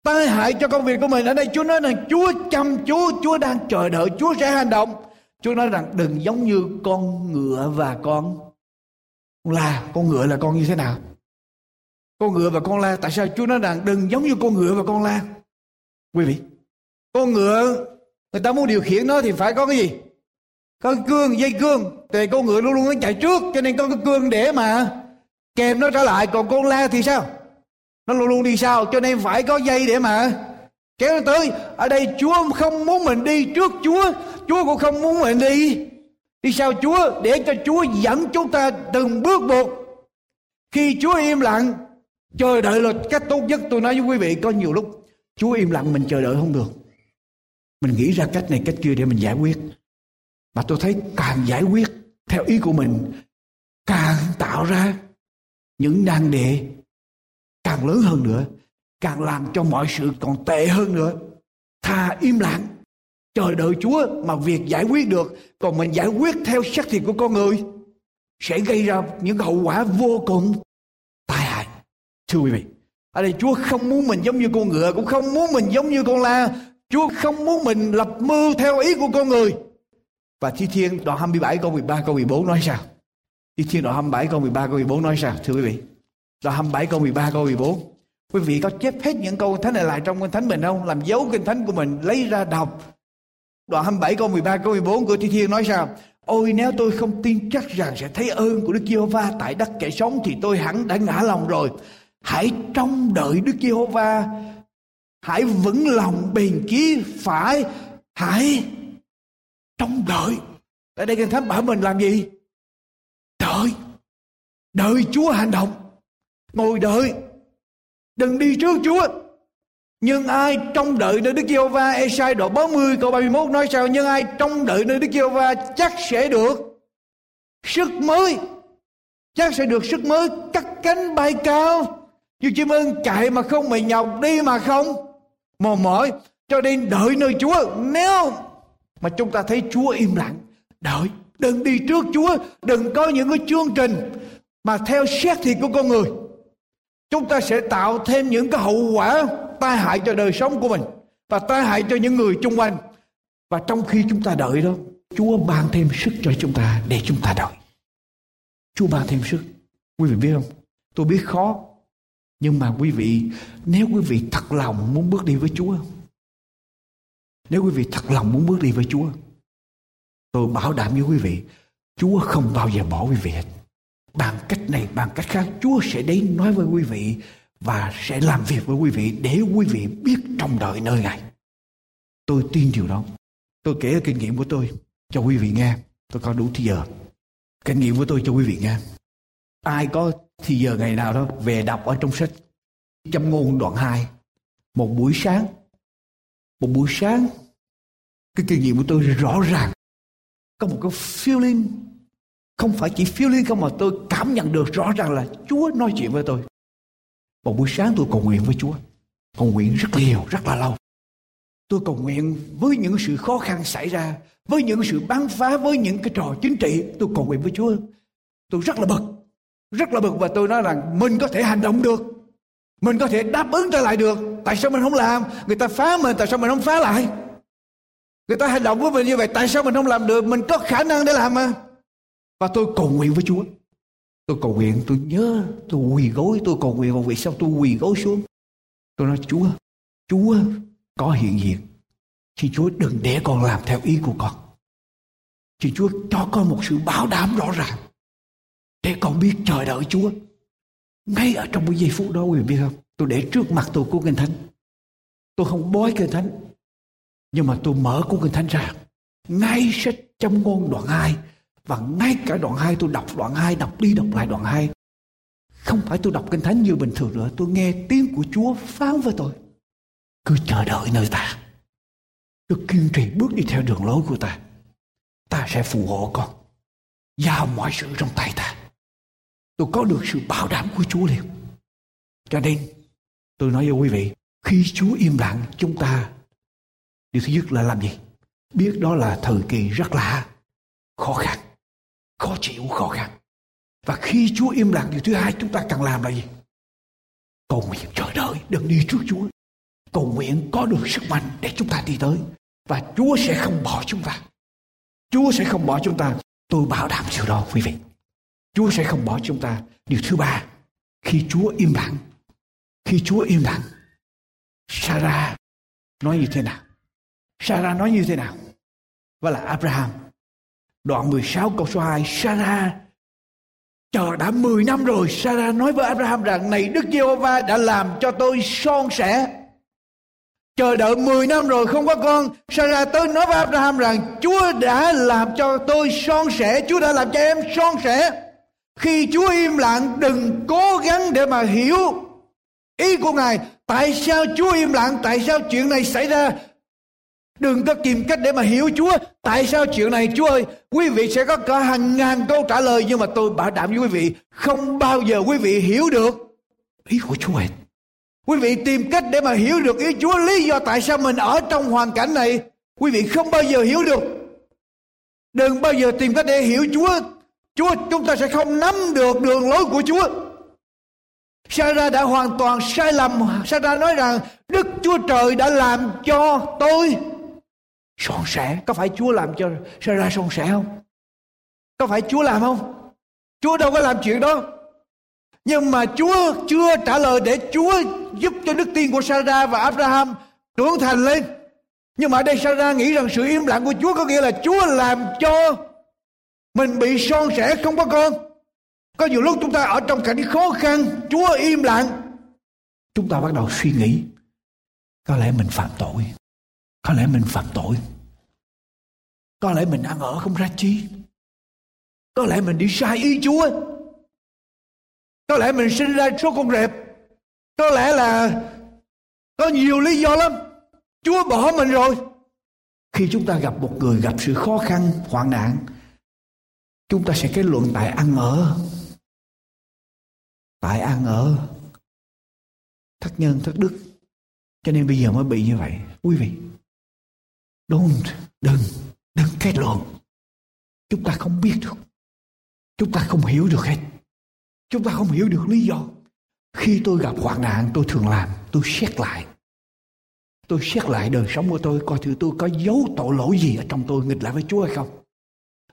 Tai hại cho công việc của mình. Ở đây Chúa nói rằng Chúa chăm chú, Chúa đang chờ đợi, Chúa sẽ hành động. Chúa nói rằng, đừng giống như con ngựa và con la. Con ngựa là con như thế nào? Con ngựa và con la, tại sao Chúa nói rằng, đừng giống như con ngựa và con la? Quý vị, con ngựa, người ta muốn điều khiển nó thì phải có cái gì? Có cái cương, dây cương. Thì con ngựa luôn luôn nó chạy trước, cho nên có cái cương để mà kèm nó trở lại. Còn con la thì sao? Nó luôn luôn đi sau, cho nên phải có dây để mà kéo nó tới. Ở đây chúa không muốn mình đi trước chúa chúa cũng không muốn mình đi. Đi sau chúa để cho chúa dẫn chúng ta từng bước một? Khi chúa im lặng, chờ đợi là cách tốt nhất. Tôi nói với quý vị, có nhiều lúc chúa im lặng mình chờ đợi không được. Mình nghĩ ra cách này, cách kia để mình giải quyết. Mà tôi thấy càng giải quyết theo ý của mình, càng tạo ra những nan đề càng lớn hơn nữa, càng làm cho mọi sự còn tệ hơn nữa. Thà im lặng chờ đợi chúa mà việc giải quyết được, còn mình giải quyết theo xác thịt của con người, sẽ gây ra những hậu quả vô cùng tai hại thưa quý vị, ở đây chúa không muốn mình giống như con ngựa, cũng không muốn mình giống như con la chúa không muốn mình lập mưu theo ý của con người và thi thiên đoạn 27 câu 13 câu 14 nói sao thi thiên đoạn 27 câu 13 câu 14 nói sao, thưa quý vị Đoạn 27 câu 13 câu 14. Quý vị có chép hết những câu thánh này lại trong kinh thánh mình không? Làm dấu kinh thánh của mình lấy ra đọc. Đoạn 27 câu 13 câu 14 của Thi Thiên nói sao? Ôi, nếu tôi không tin chắc rằng sẽ thấy ơn của Đức Giê-hô-va tại đất kẻ sống thì tôi hẳn đã ngã lòng rồi. Hãy trông đợi Đức Giê-hô-va. Hãy vững lòng bền chí, phải. Hãy trông đợi. Ở đây kinh thánh bảo mình làm gì? Đợi. Đợi Chúa hành động ngồi đợi đừng đi trước Chúa nhưng ai trông đợi nơi Đức Giê-hô-va? Esai đoạn 40 câu 31 nói sao? Nhưng ai trông đợi nơi Đức Giê-hô-va chắc sẽ được sức mới? Chắc sẽ được sức mới cắt cánh bay cao. Như chim ơn chạy mà không mệt nhọc đi mà không. Mòn mỏi, cho nên đợi nơi Chúa. Nếu mà chúng ta thấy Chúa im lặng, đợi, đừng đi trước Chúa, đừng có những cái chương trình mà theo xét thiệt của con người. Chúng ta sẽ tạo thêm những cái hậu quả tai hại cho đời sống của mình và tai hại cho những người chung quanh. Và trong khi chúng ta đợi đó, Chúa ban thêm sức cho chúng ta để chúng ta đợi. Chúa ban thêm sức. Quý vị biết không? Tôi biết khó, nhưng mà quý vị, nếu quý vị thật lòng muốn bước đi với Chúa, nếu quý vị thật lòng muốn bước đi với Chúa, tôi bảo đảm với quý vị, Chúa không bao giờ bỏ quý vị hết. Bằng cách này, bằng cách khác, Chúa sẽ đến nói với quý vị và sẽ làm việc với quý vị để quý vị biết trong đợi nơi Ngài. Tôi tin điều đó. Tôi kể kinh nghiệm của tôi cho quý vị nghe. Tôi có đủ thì giờ. Kinh nghiệm của tôi cho quý vị nghe. Ai có thì giờ ngày nào đó về đọc ở trong sách châm ngôn đoạn 2 một buổi sáng một buổi sáng, cái kinh nghiệm của tôi rõ ràng có một cái feeling không phải chỉ feeling không mà tôi cảm nhận được rõ ràng là Chúa nói chuyện với tôi. Một buổi sáng tôi cầu nguyện với Chúa. Cầu nguyện rất nhiều, rất là lâu. Tôi cầu nguyện với những sự khó khăn xảy ra, với những sự bắn phá, với những cái trò chính trị, tôi cầu nguyện với Chúa. Tôi rất là bực. rất là bực và tôi nói rằng mình có thể hành động được mình có thể đáp ứng trở lại được tại sao mình không làm người ta phá mình tại sao mình không phá lại người ta hành động với mình như vậy tại sao mình không làm được mình có khả năng để làm mà và tôi cầu nguyện với chúa tôi cầu nguyện, tôi nhớ, tôi quỳ gối, tôi cầu nguyện và vì sao tôi quỳ gối xuống. Tôi nói, chúa chúa có hiện diện. Xin chúa đừng để con làm theo ý của con. Xin chúa cho con một sự bảo đảm rõ ràng để con biết chờ đợi chúa. Ngay ở trong cái giây phút đó, quý vị biết không? Tôi để trước mặt tôi của kinh thánh. Tôi không bói kinh thánh, nhưng mà tôi mở cuốn kinh thánh ra. Ngay sách trong ngôn đoạn 2 và ngay cả đoạn 2 tôi đọc đoạn 2 đọc đi đọc lại đoạn 2 không phải tôi đọc kinh thánh như bình thường nữa, tôi nghe tiếng của Chúa phán với tôi. Cứ chờ đợi nơi ta. Cứ kiên trì bước đi theo đường lối của ta. Ta sẽ phù hộ con. Giao mọi sự trong tay ta. Tôi có được sự bảo đảm của Chúa liền. Cho nên, tôi nói với quý vị, khi Chúa im lặng, chúng ta, điều thứ nhất là làm gì? Biết đó là thời kỳ rất là khó khăn khó chịu khó khăn và khi Chúa im lặng, điều thứ hai chúng ta cần làm là gì? Cầu nguyện chờ đợi, đừng đi trước Chúa. Cầu nguyện có được sức mạnh để chúng ta đi tới. Và Chúa sẽ không bỏ chúng ta. Chúa sẽ không bỏ chúng ta. Tôi bảo đảm điều đó, quý vị. Chúa sẽ không bỏ chúng ta. Điều thứ ba, khi Chúa im lặng, khi Chúa im lặng, Sarah nói như thế nào? Sarah nói như thế nào? Và là Abraham đoạn 16 câu số 2 Sarah, chờ đã 10 năm rồi, Sarah nói với Abraham rằng, này Đức Giê-hô-va đã làm cho tôi son sẻ. Chờ đợi 10 năm rồi không có con. Sarah tới nói với Abraham rằng, Chúa đã làm cho tôi son sẻ, Chúa đã làm cho em son sẻ. Khi Chúa im lặng, đừng cố gắng để mà hiểu ý của Ngài. Tại sao Chúa im lặng? Tại sao chuyện này xảy ra? Đừng có tìm cách để mà hiểu Chúa. Tại sao chuyện này, Chúa ơi? Quý vị sẽ có cả hàng ngàn câu trả lời, nhưng mà tôi bảo đảm với quý vị, không bao giờ quý vị hiểu được ý của Chúa hết. Quý vị tìm cách để mà hiểu được ý Chúa, lý do tại sao mình ở trong hoàn cảnh này. Quý vị không bao giờ hiểu được. Đừng bao giờ tìm cách để hiểu Chúa. Chúa, chúng ta sẽ không nắm được đường lối của Chúa. Sarah đã hoàn toàn sai lầm. Sarah nói rằng, Đức Chúa Trời đã làm cho tôi son sẻ có phải chúa làm cho sarah son sẻ không? Có phải chúa làm không? Chúa đâu có làm chuyện đó. Nhưng mà chúa chưa trả lời để chúa giúp cho đức tin của sarah và abraham trưởng thành lên. Nhưng mà ở đây sarah nghĩ rằng sự im lặng của chúa có nghĩa là chúa làm cho mình bị son sẻ không có con. Có nhiều lúc chúng ta ở trong cảnh khó khăn, chúa im lặng. Chúng ta bắt đầu suy nghĩ, có lẽ mình phạm tội có lẽ mình phạm tội. Có lẽ mình ăn ở không ra chi. Có lẽ mình đi sai ý chúa. Có lẽ mình sinh ra số con rệp. Có lẽ là có nhiều lý do lắm. Chúa bỏ mình rồi. Khi chúng ta gặp một người gặp sự khó khăn, hoạn nạn, chúng ta sẽ kết luận tại ăn ở. Tại ăn ở. Thất nhân, thất đức. Cho nên bây giờ mới bị như vậy. Quý vị don't đừng đừng kết luận chúng ta không biết được. Chúng ta không hiểu được hết. Chúng ta không hiểu được lý do. Khi tôi gặp hoạn nạn, tôi thường làm, tôi xét lại. Tôi xét lại đời sống của tôi, coi thử tôi có dấu tội lỗi gì ở trong tôi, nghịch lại với chúa hay không.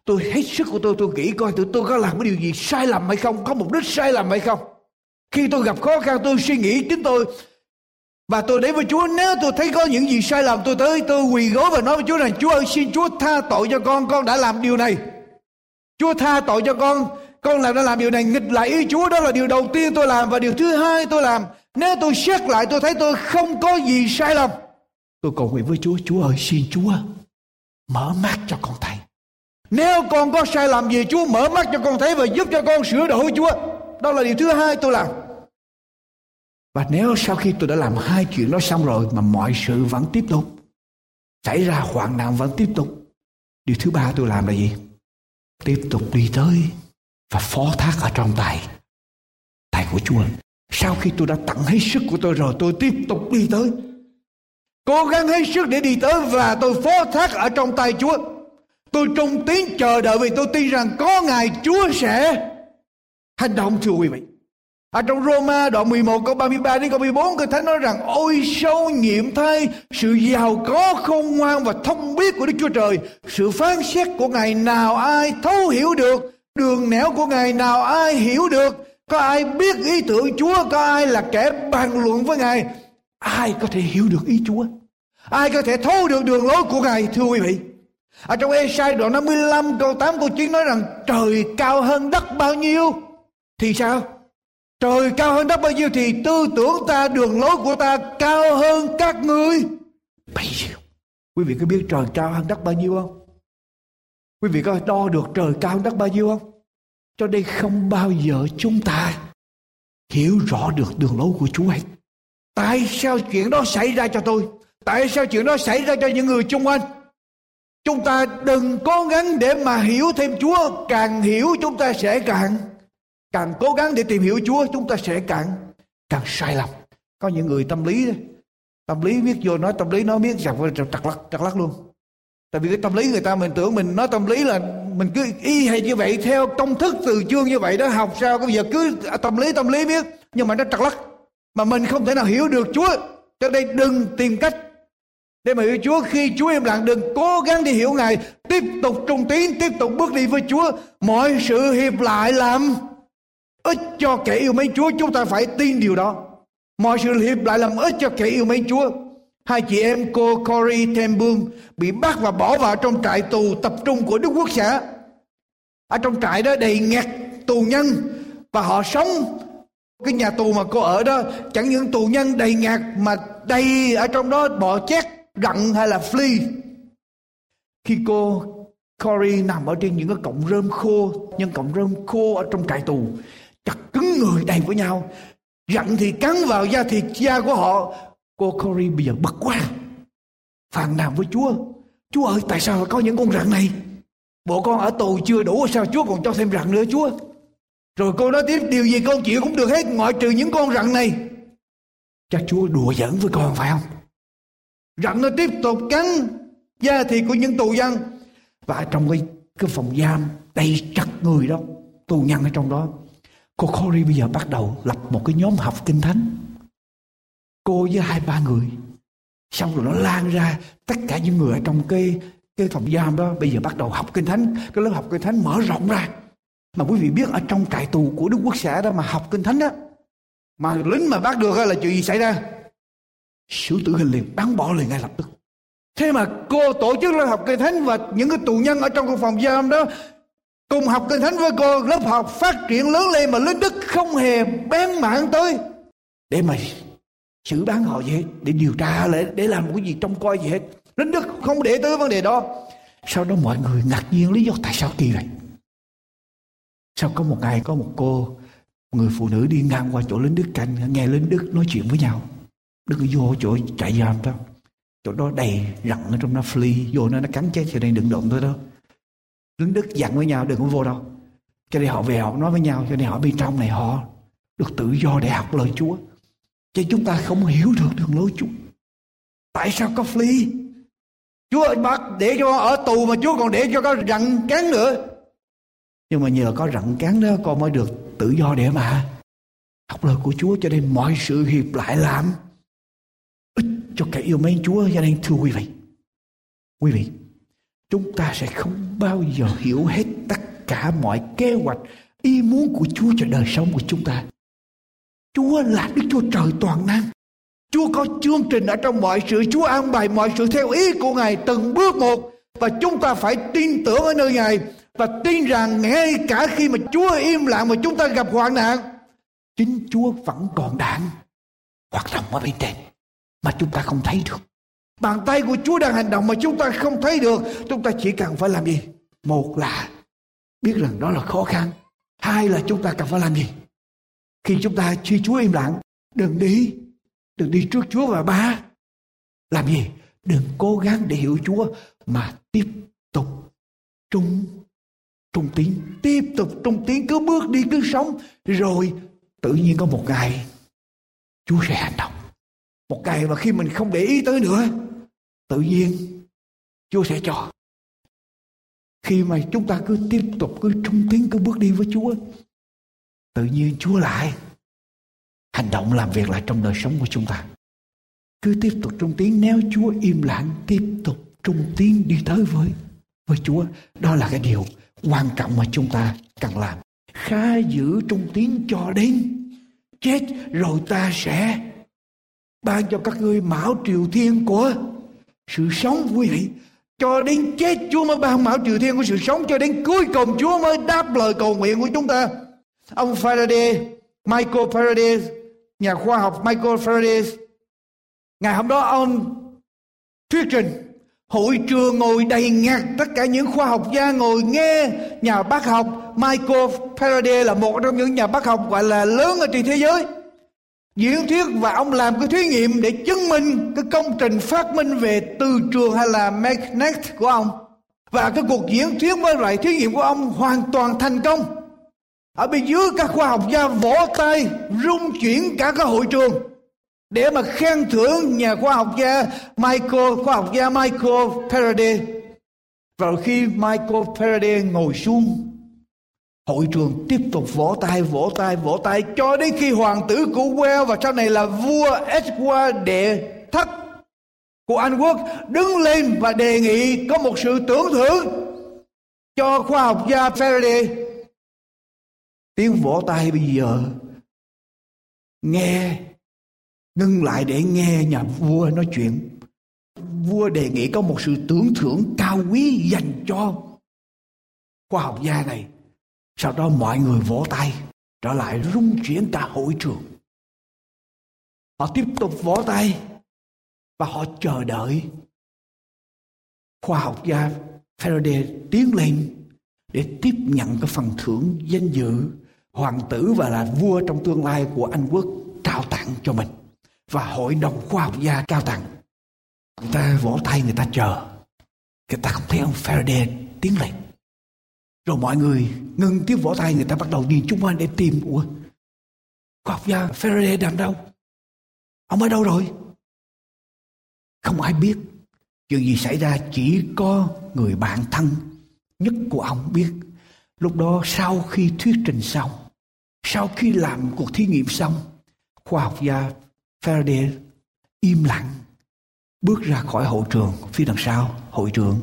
Tôi hết sức của tôi tôi nghĩ coi thử tôi có làm cái điều gì sai lầm hay không, có mục đích sai lầm hay không. Khi tôi gặp khó khăn, tôi suy nghĩ, chính tôi và tôi đến với Chúa, nếu tôi thấy có những gì sai lầm, tôi tới, tôi quỳ gối và nói với Chúa rằng, Chúa ơi, xin Chúa tha tội cho con con đã làm điều này. Chúa tha tội cho con con làm đã làm điều này. Nghịch lại ý Chúa, đó là điều đầu tiên tôi làm. Và điều thứ hai tôi làm, nếu tôi xét lại, tôi thấy tôi không có gì sai lầm, tôi cầu nguyện với Chúa Chúa ơi, xin Chúa mở mắt cho con thấy. Nếu con có sai lầm gì, Chúa mở mắt cho con thấy và giúp cho con sửa đổi Chúa. Đó là điều thứ hai tôi làm và nếu sau khi tôi đã làm hai chuyện đó xong rồi mà mọi sự vẫn tiếp tục, xảy ra hoạn nạn vẫn tiếp tục, điều thứ ba tôi làm là gì? Tiếp tục đi tới và phó thác ở trong tay, tay của Chúa. Sau khi tôi đã tặng hết sức của tôi rồi, tôi tiếp tục đi tới. Cố gắng hết sức để đi tới và tôi phó thác ở trong tay Chúa. Tôi trung tín chờ đợi vì tôi tin rằng có ngày Chúa sẽ hành động thưa quý vị ở trong Roma, đoạn 11 câu 33 đến câu 14 Kinh Thánh nói rằng, Ôi, sâu nhiệm thay, Sự giàu có khôn ngoan và thông biết của Đức Chúa Trời, Sự phán xét của Ngài nào ai thấu hiểu được, Đường nẻo của Ngài nào ai hiểu được, Có ai biết ý tưởng Chúa, Có ai là kẻ bàn luận với Ngài, Ai có thể hiểu được ý Chúa Ai có thể thấu được đường lối của Ngài, Thưa quý vị ở trong Esai đoạn 55 câu 8 câu 9 nói rằng, trời cao hơn đất bao nhiêu thì sao? Trời cao hơn đất bao nhiêu thì tư tưởng ta, đường lối của ta cao hơn các ngươi bấy nhiêu. Quý vị có biết trời cao hơn đất bao nhiêu không? Quý vị có đo được trời cao hơn đất bao nhiêu không? Cho đây không bao giờ chúng ta hiểu rõ được đường lối của Chúa hết. Tại sao chuyện đó xảy ra cho tôi? Tại sao chuyện đó xảy ra cho những người chung quanh? Chúng ta đừng cố gắng để mà hiểu thêm Chúa. Càng hiểu chúng ta sẽ càng càng cố gắng để tìm hiểu Chúa, chúng ta sẽ càng càng sai lầm. Có những người tâm lý tâm lý biết vô nói, tâm lý nó biết rằng chặt lắc chặt lắc luôn. Tại vì cái tâm lý người ta mình tưởng mình nói tâm lý là mình cứ y hay như vậy, theo công thức từ chương như vậy đó, học sao bây giờ cứ tâm lý tâm lý biết nhưng mà nó trật lắc. Mà mình không thể nào hiểu được Chúa. Cho nên đừng tìm cách để mà hiểu Chúa. Khi Chúa im lặng, đừng cố gắng đi hiểu Ngài. Tiếp tục trung tín, tiếp tục bước đi với Chúa. Mọi sự hiệp lại làm ích cho kẻ yêu mến Chúa, chúng ta phải tin điều đó. Mọi sự hiệp lại làm ích cho kẻ yêu mến Chúa. Hai chị em cô Cory Ten bị bắt và bỏ vào trong trại tù tập trung của Đức Quốc xã. Ở trong trại đó đầy nghẹt tù nhân và họ sống. Cái nhà tù mà cô ở đó, chẳng những tù nhân đầy ngạt mà đầy ở trong đó bọ chét, rặn hay là flea khi cô Cory nằm ở trên những cái cọng rơm khô, những cọng rơm khô ở trong trại tù chặt cứng người đầy với nhau. Giận thì cắn vào da thịt da của họ. Cô Corey bây giờ bật quá phàn nàn với Chúa. Chúa ơi, tại sao có những con rặn này? Bộ con ở tù chưa đủ sao? Chúa còn cho thêm rặn nữa, Chúa. Rồi cô nói tiếp, điều gì con chịu cũng được hết, ngoại trừ những con rặn này. Chắc Chúa đùa giỡn với con, phải không? Rặn nó tiếp tục cắn da thịt của những tù nhân và trong cái cái phòng giam, đầy chặt người đó, tù nhân ở trong đó cô Corey bây giờ bắt đầu lập một cái nhóm học kinh thánh. Cô với hai, ba người. Xong rồi nó lan ra tất cả những người ở trong cái cái phòng giam đó. Bây giờ bắt đầu học kinh thánh. Cái lớp học kinh thánh mở rộng ra. Mà quý vị biết ở trong trại tù của Đức Quốc xã đó mà học kinh thánh đó mà lính mà bắt được là chuyện gì xảy ra? Xử tử hình liền bắn bỏ liền ngay lập tức. Thế mà cô tổ chức lớp học kinh thánh và những cái tù nhân ở trong cái phòng giam đó cùng học kinh thánh với cô, lớp học phát triển lớn lên mà linh đức không hề bén mạng tới. Để mà xử bán họ gì hết, để điều tra lại để làm một cái gì trong coi gì hết. Linh đức không để tới vấn đề đó. Sau đó mọi người ngạc nhiên lý do tại sao kỳ vậy sau có một ngày có một cô, người phụ nữ đi ngang qua chỗ lính đức canh nghe lính đức nói chuyện với nhau. Đức vô chỗ trại giam đó. Chỗ đó đầy rặn ở trong nó fly vô nó nó cắn chết, cho nên đừng động tới đó lính đức dặn với nhau đừng có vô đâu. Cho nên họ về họ nói với nhau, cho nên họ bên trong này họ được tự do để học lời Chúa. Chứ chúng ta không hiểu được đường lối Chúa. Tại sao có flea Chúa bắt để cho ở tù mà Chúa còn để cho có rặn cán nữa. Nhưng mà nhờ có rặn cán đó, con mới được tự do để mà học lời của Chúa. Cho nên mọi sự hiệp lại làm. Ích cho kẻ yêu mến Chúa. Cho nên thưa quý vị quý vị chúng ta sẽ không bao giờ hiểu hết tất cả mọi kế hoạch, ý muốn của Chúa cho đời sống của chúng ta. Chúa là Đức Chúa Trời toàn năng. Chúa có chương trình ở trong mọi sự, Chúa an bài mọi sự theo ý của Ngài từng bước một. Và chúng ta phải tin tưởng ở nơi Ngài và tin rằng ngay cả khi mà Chúa im lặng mà chúng ta gặp hoạn nạn, chính Chúa vẫn còn đang hoạt động ở bên trên mà chúng ta không thấy được bàn tay của Chúa đang hành động mà chúng ta không thấy được. Chúng ta chỉ cần phải làm gì? Một là biết rằng đó là khó khăn. Hai là chúng ta cần phải làm gì? Khi chúng ta khi Chúa im lặng, đừng đi. Đừng đi trước Chúa và ba. Làm gì? Đừng cố gắng để hiểu Chúa mà tiếp tục trung trung tín. Tiếp tục trung tín, cứ bước đi, cứ sống. Rồi tự nhiên có một ngày Chúa sẽ hành động. Một ngày mà khi mình không để ý tới nữa tự nhiên Chúa sẽ cho khi mà chúng ta cứ tiếp tục, cứ trung tín, cứ bước đi với Chúa, tự nhiên Chúa lại hành động làm việc lại trong đời sống của chúng ta. Cứ tiếp tục trung tiến nếu Chúa im lặng, tiếp tục trung tiến đi tới với với Chúa. Đó là cái điều quan trọng mà chúng ta cần làm. Khá giữ trung tiến cho đến chết, rồi ta sẽ ban cho các ngươi mão triều thiên của sự sống quý vị cho đến chết, Chúa mới ban mão triều thiên của sự sống. Cho đến cuối cùng, Chúa mới đáp lời cầu nguyện của chúng ta. Ông Faraday, Michael Faraday, nhà khoa học Michael Faraday, ngày hôm đó ông thuyết trình, hội trường ngồi đầy ngạt tất cả những khoa học gia ngồi nghe nhà bác học Michael Faraday là một trong những nhà bác học gọi là lớn ở trên thế giới diễn thuyết và ông làm cái thí nghiệm để chứng minh cái công trình phát minh về từ trường hay là magnet của ông. Và cái cuộc diễn thuyết với lại thí nghiệm của ông hoàn toàn thành công. Ở bên dưới các khoa học gia vỗ tay, rung chuyển cả cái hội trường. Để mà khen thưởng nhà khoa học gia Michael, khoa học gia Michael Faraday. Và khi Michael Faraday ngồi xuống Hội trường tiếp tục vỗ tay, vỗ tay, vỗ tay cho đến khi hoàng tử của Wales và sau này là vua Edward đệ thất của Anh Quốc đứng lên và đề nghị có một sự tưởng thưởng cho khoa học gia Faraday. Tiếng vỗ tay bây giờ nghe ngưng lại để nghe nhà vua nói chuyện. Vua đề nghị có một sự tưởng thưởng cao quý dành cho khoa học gia này sau đó mọi người vỗ tay, trở lại rung chuyển cả hội trường. Họ tiếp tục vỗ tay và họ chờ đợi. Khoa học gia Faraday tiến lên để tiếp nhận cái phần thưởng danh dự hoàng tử và là vua trong tương lai của Anh quốc trao tặng cho mình và hội đồng khoa học gia trao tặng. Người ta vỗ tay, người ta chờ. Người ta không thấy ông Faraday tiến lên rồi mọi người ngừng tiếng vỗ tay, người ta bắt đầu nhìn chung quanh để tìm, Ủa khoa học gia Faraday đang đâu? Ông ở đâu rồi? Không ai biết. Chuyện gì xảy ra chỉ có người bạn thân nhất của ông biết. Lúc đó sau khi thuyết trình xong, Sau khi làm cuộc thí nghiệm xong, Khoa học gia Faraday im lặng, Bước ra khỏi hội trường Phía đằng sau, hội trường,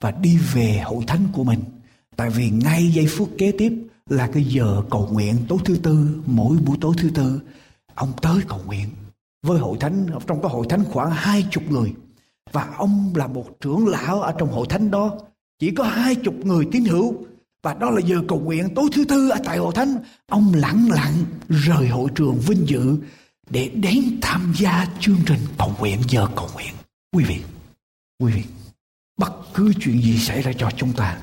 Và đi về hội thánh của mình. Tại vì ngay giây phút kế tiếp là cái giờ cầu nguyện tối thứ tư, mỗi buổi tối thứ tư, ông tới cầu nguyện với hội thánh, trong cái hội thánh khoảng hai chục người. Và ông là một trưởng lão ở trong hội thánh đó, chỉ có hai chục người tín hữu. Và đó là giờ cầu nguyện tối thứ tư ở tại hội thánh. Ông lặng lặng rời hội trường vinh dự để đến tham gia chương trình cầu nguyện giờ cầu nguyện. Quý vị, quý vị, bất cứ chuyện gì xảy ra cho chúng ta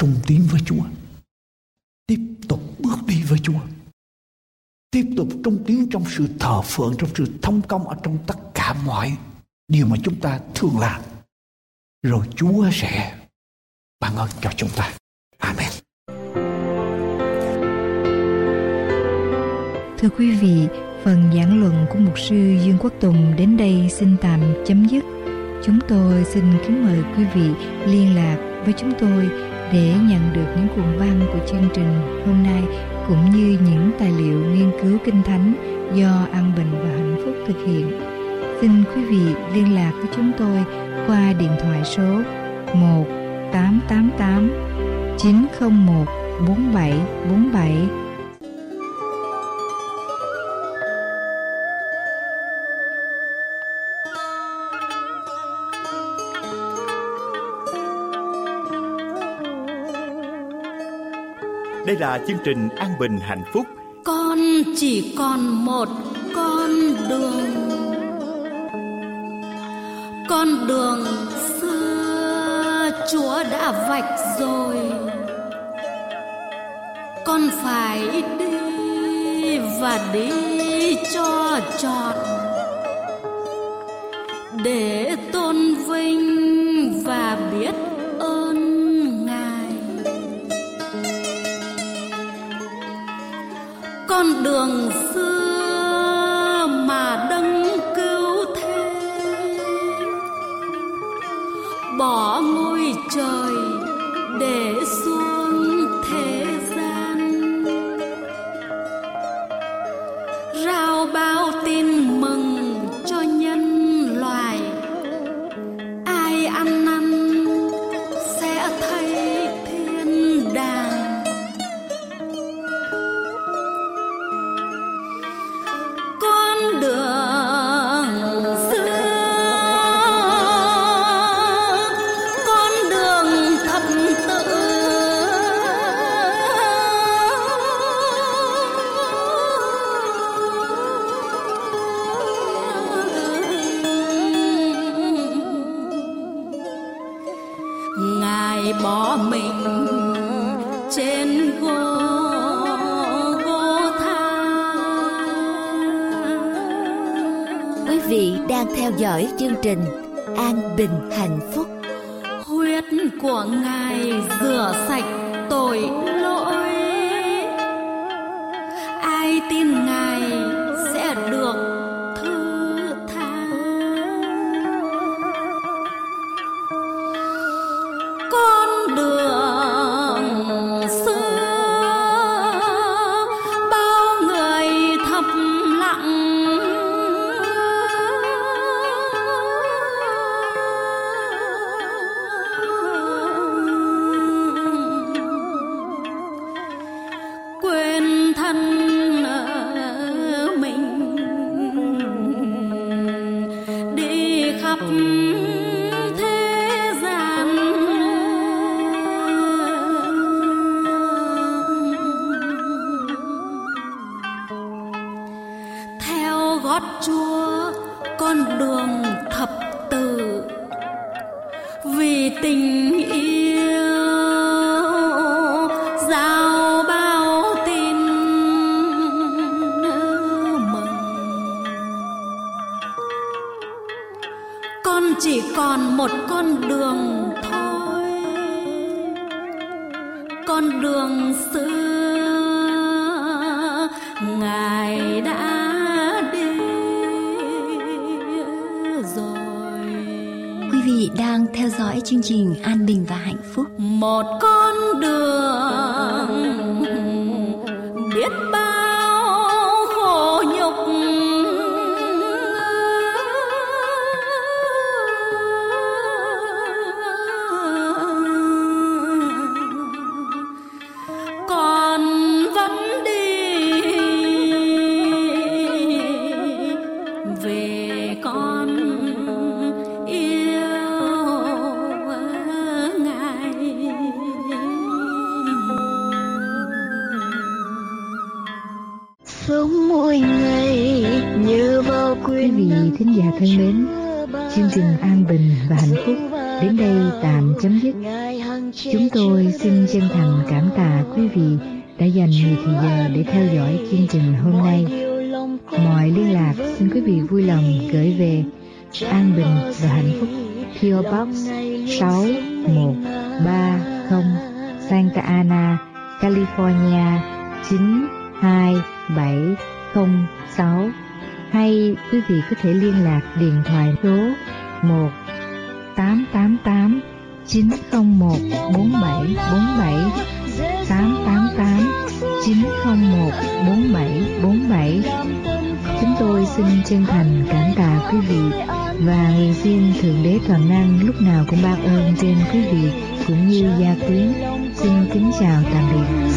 trung tín với Chúa. Tiếp tục bước đi với Chúa. Tiếp tục trung tín trong sự thờ phượng, trong sự thông công ở trong tất cả mọi điều mà chúng ta thường làm. Rồi Chúa sẽ ban ơn cho chúng ta. Amen. Thưa quý vị, phần giảng luận của mục sư Dương Quốc Tùng đến đây xin tạm chấm dứt. Chúng tôi xin kính mời quý vị liên lạc với chúng tôi để nhận được những cuộn văn của chương trình hôm nay, cũng như những tài liệu nghiên cứu kinh thánh do An Bình và Hạnh Phúc thực hiện. Xin quý vị liên lạc với chúng tôi qua điện thoại số 1 888 901 4747 Đây là chương trình An Bình Hạnh Phúc. Con chỉ còn một con đường. Con đường xưa chúa đã vạch rồi. Con phải đi và đi cho trọn. Để tôi. Con đường trình An Bình Hạnh Phúc. Huyết của ngài rửa sạch tội con đường xưa ngài đã đi rồi. Quý vị đang theo dõi chương trình An Bình và Hạnh Phúc. Một con đường để theo dõi chương trình hôm nay. Mọi liên lạc xin quý vị vui lòng gửi về An Bình và Hạnh Phúc PO Box 6130 Santa Ana, California 92706 hay quý vị có thể liên lạc điện thoại số 1 888 901 4747 888 901 4747 Chúng tôi xin chân thành cảm tạ quý vị và nguyện xin Thượng Đế Toàn Năng lúc nào cũng ban ơn trên quý vị cũng như gia quyến. Xin kính chào tạm biệt.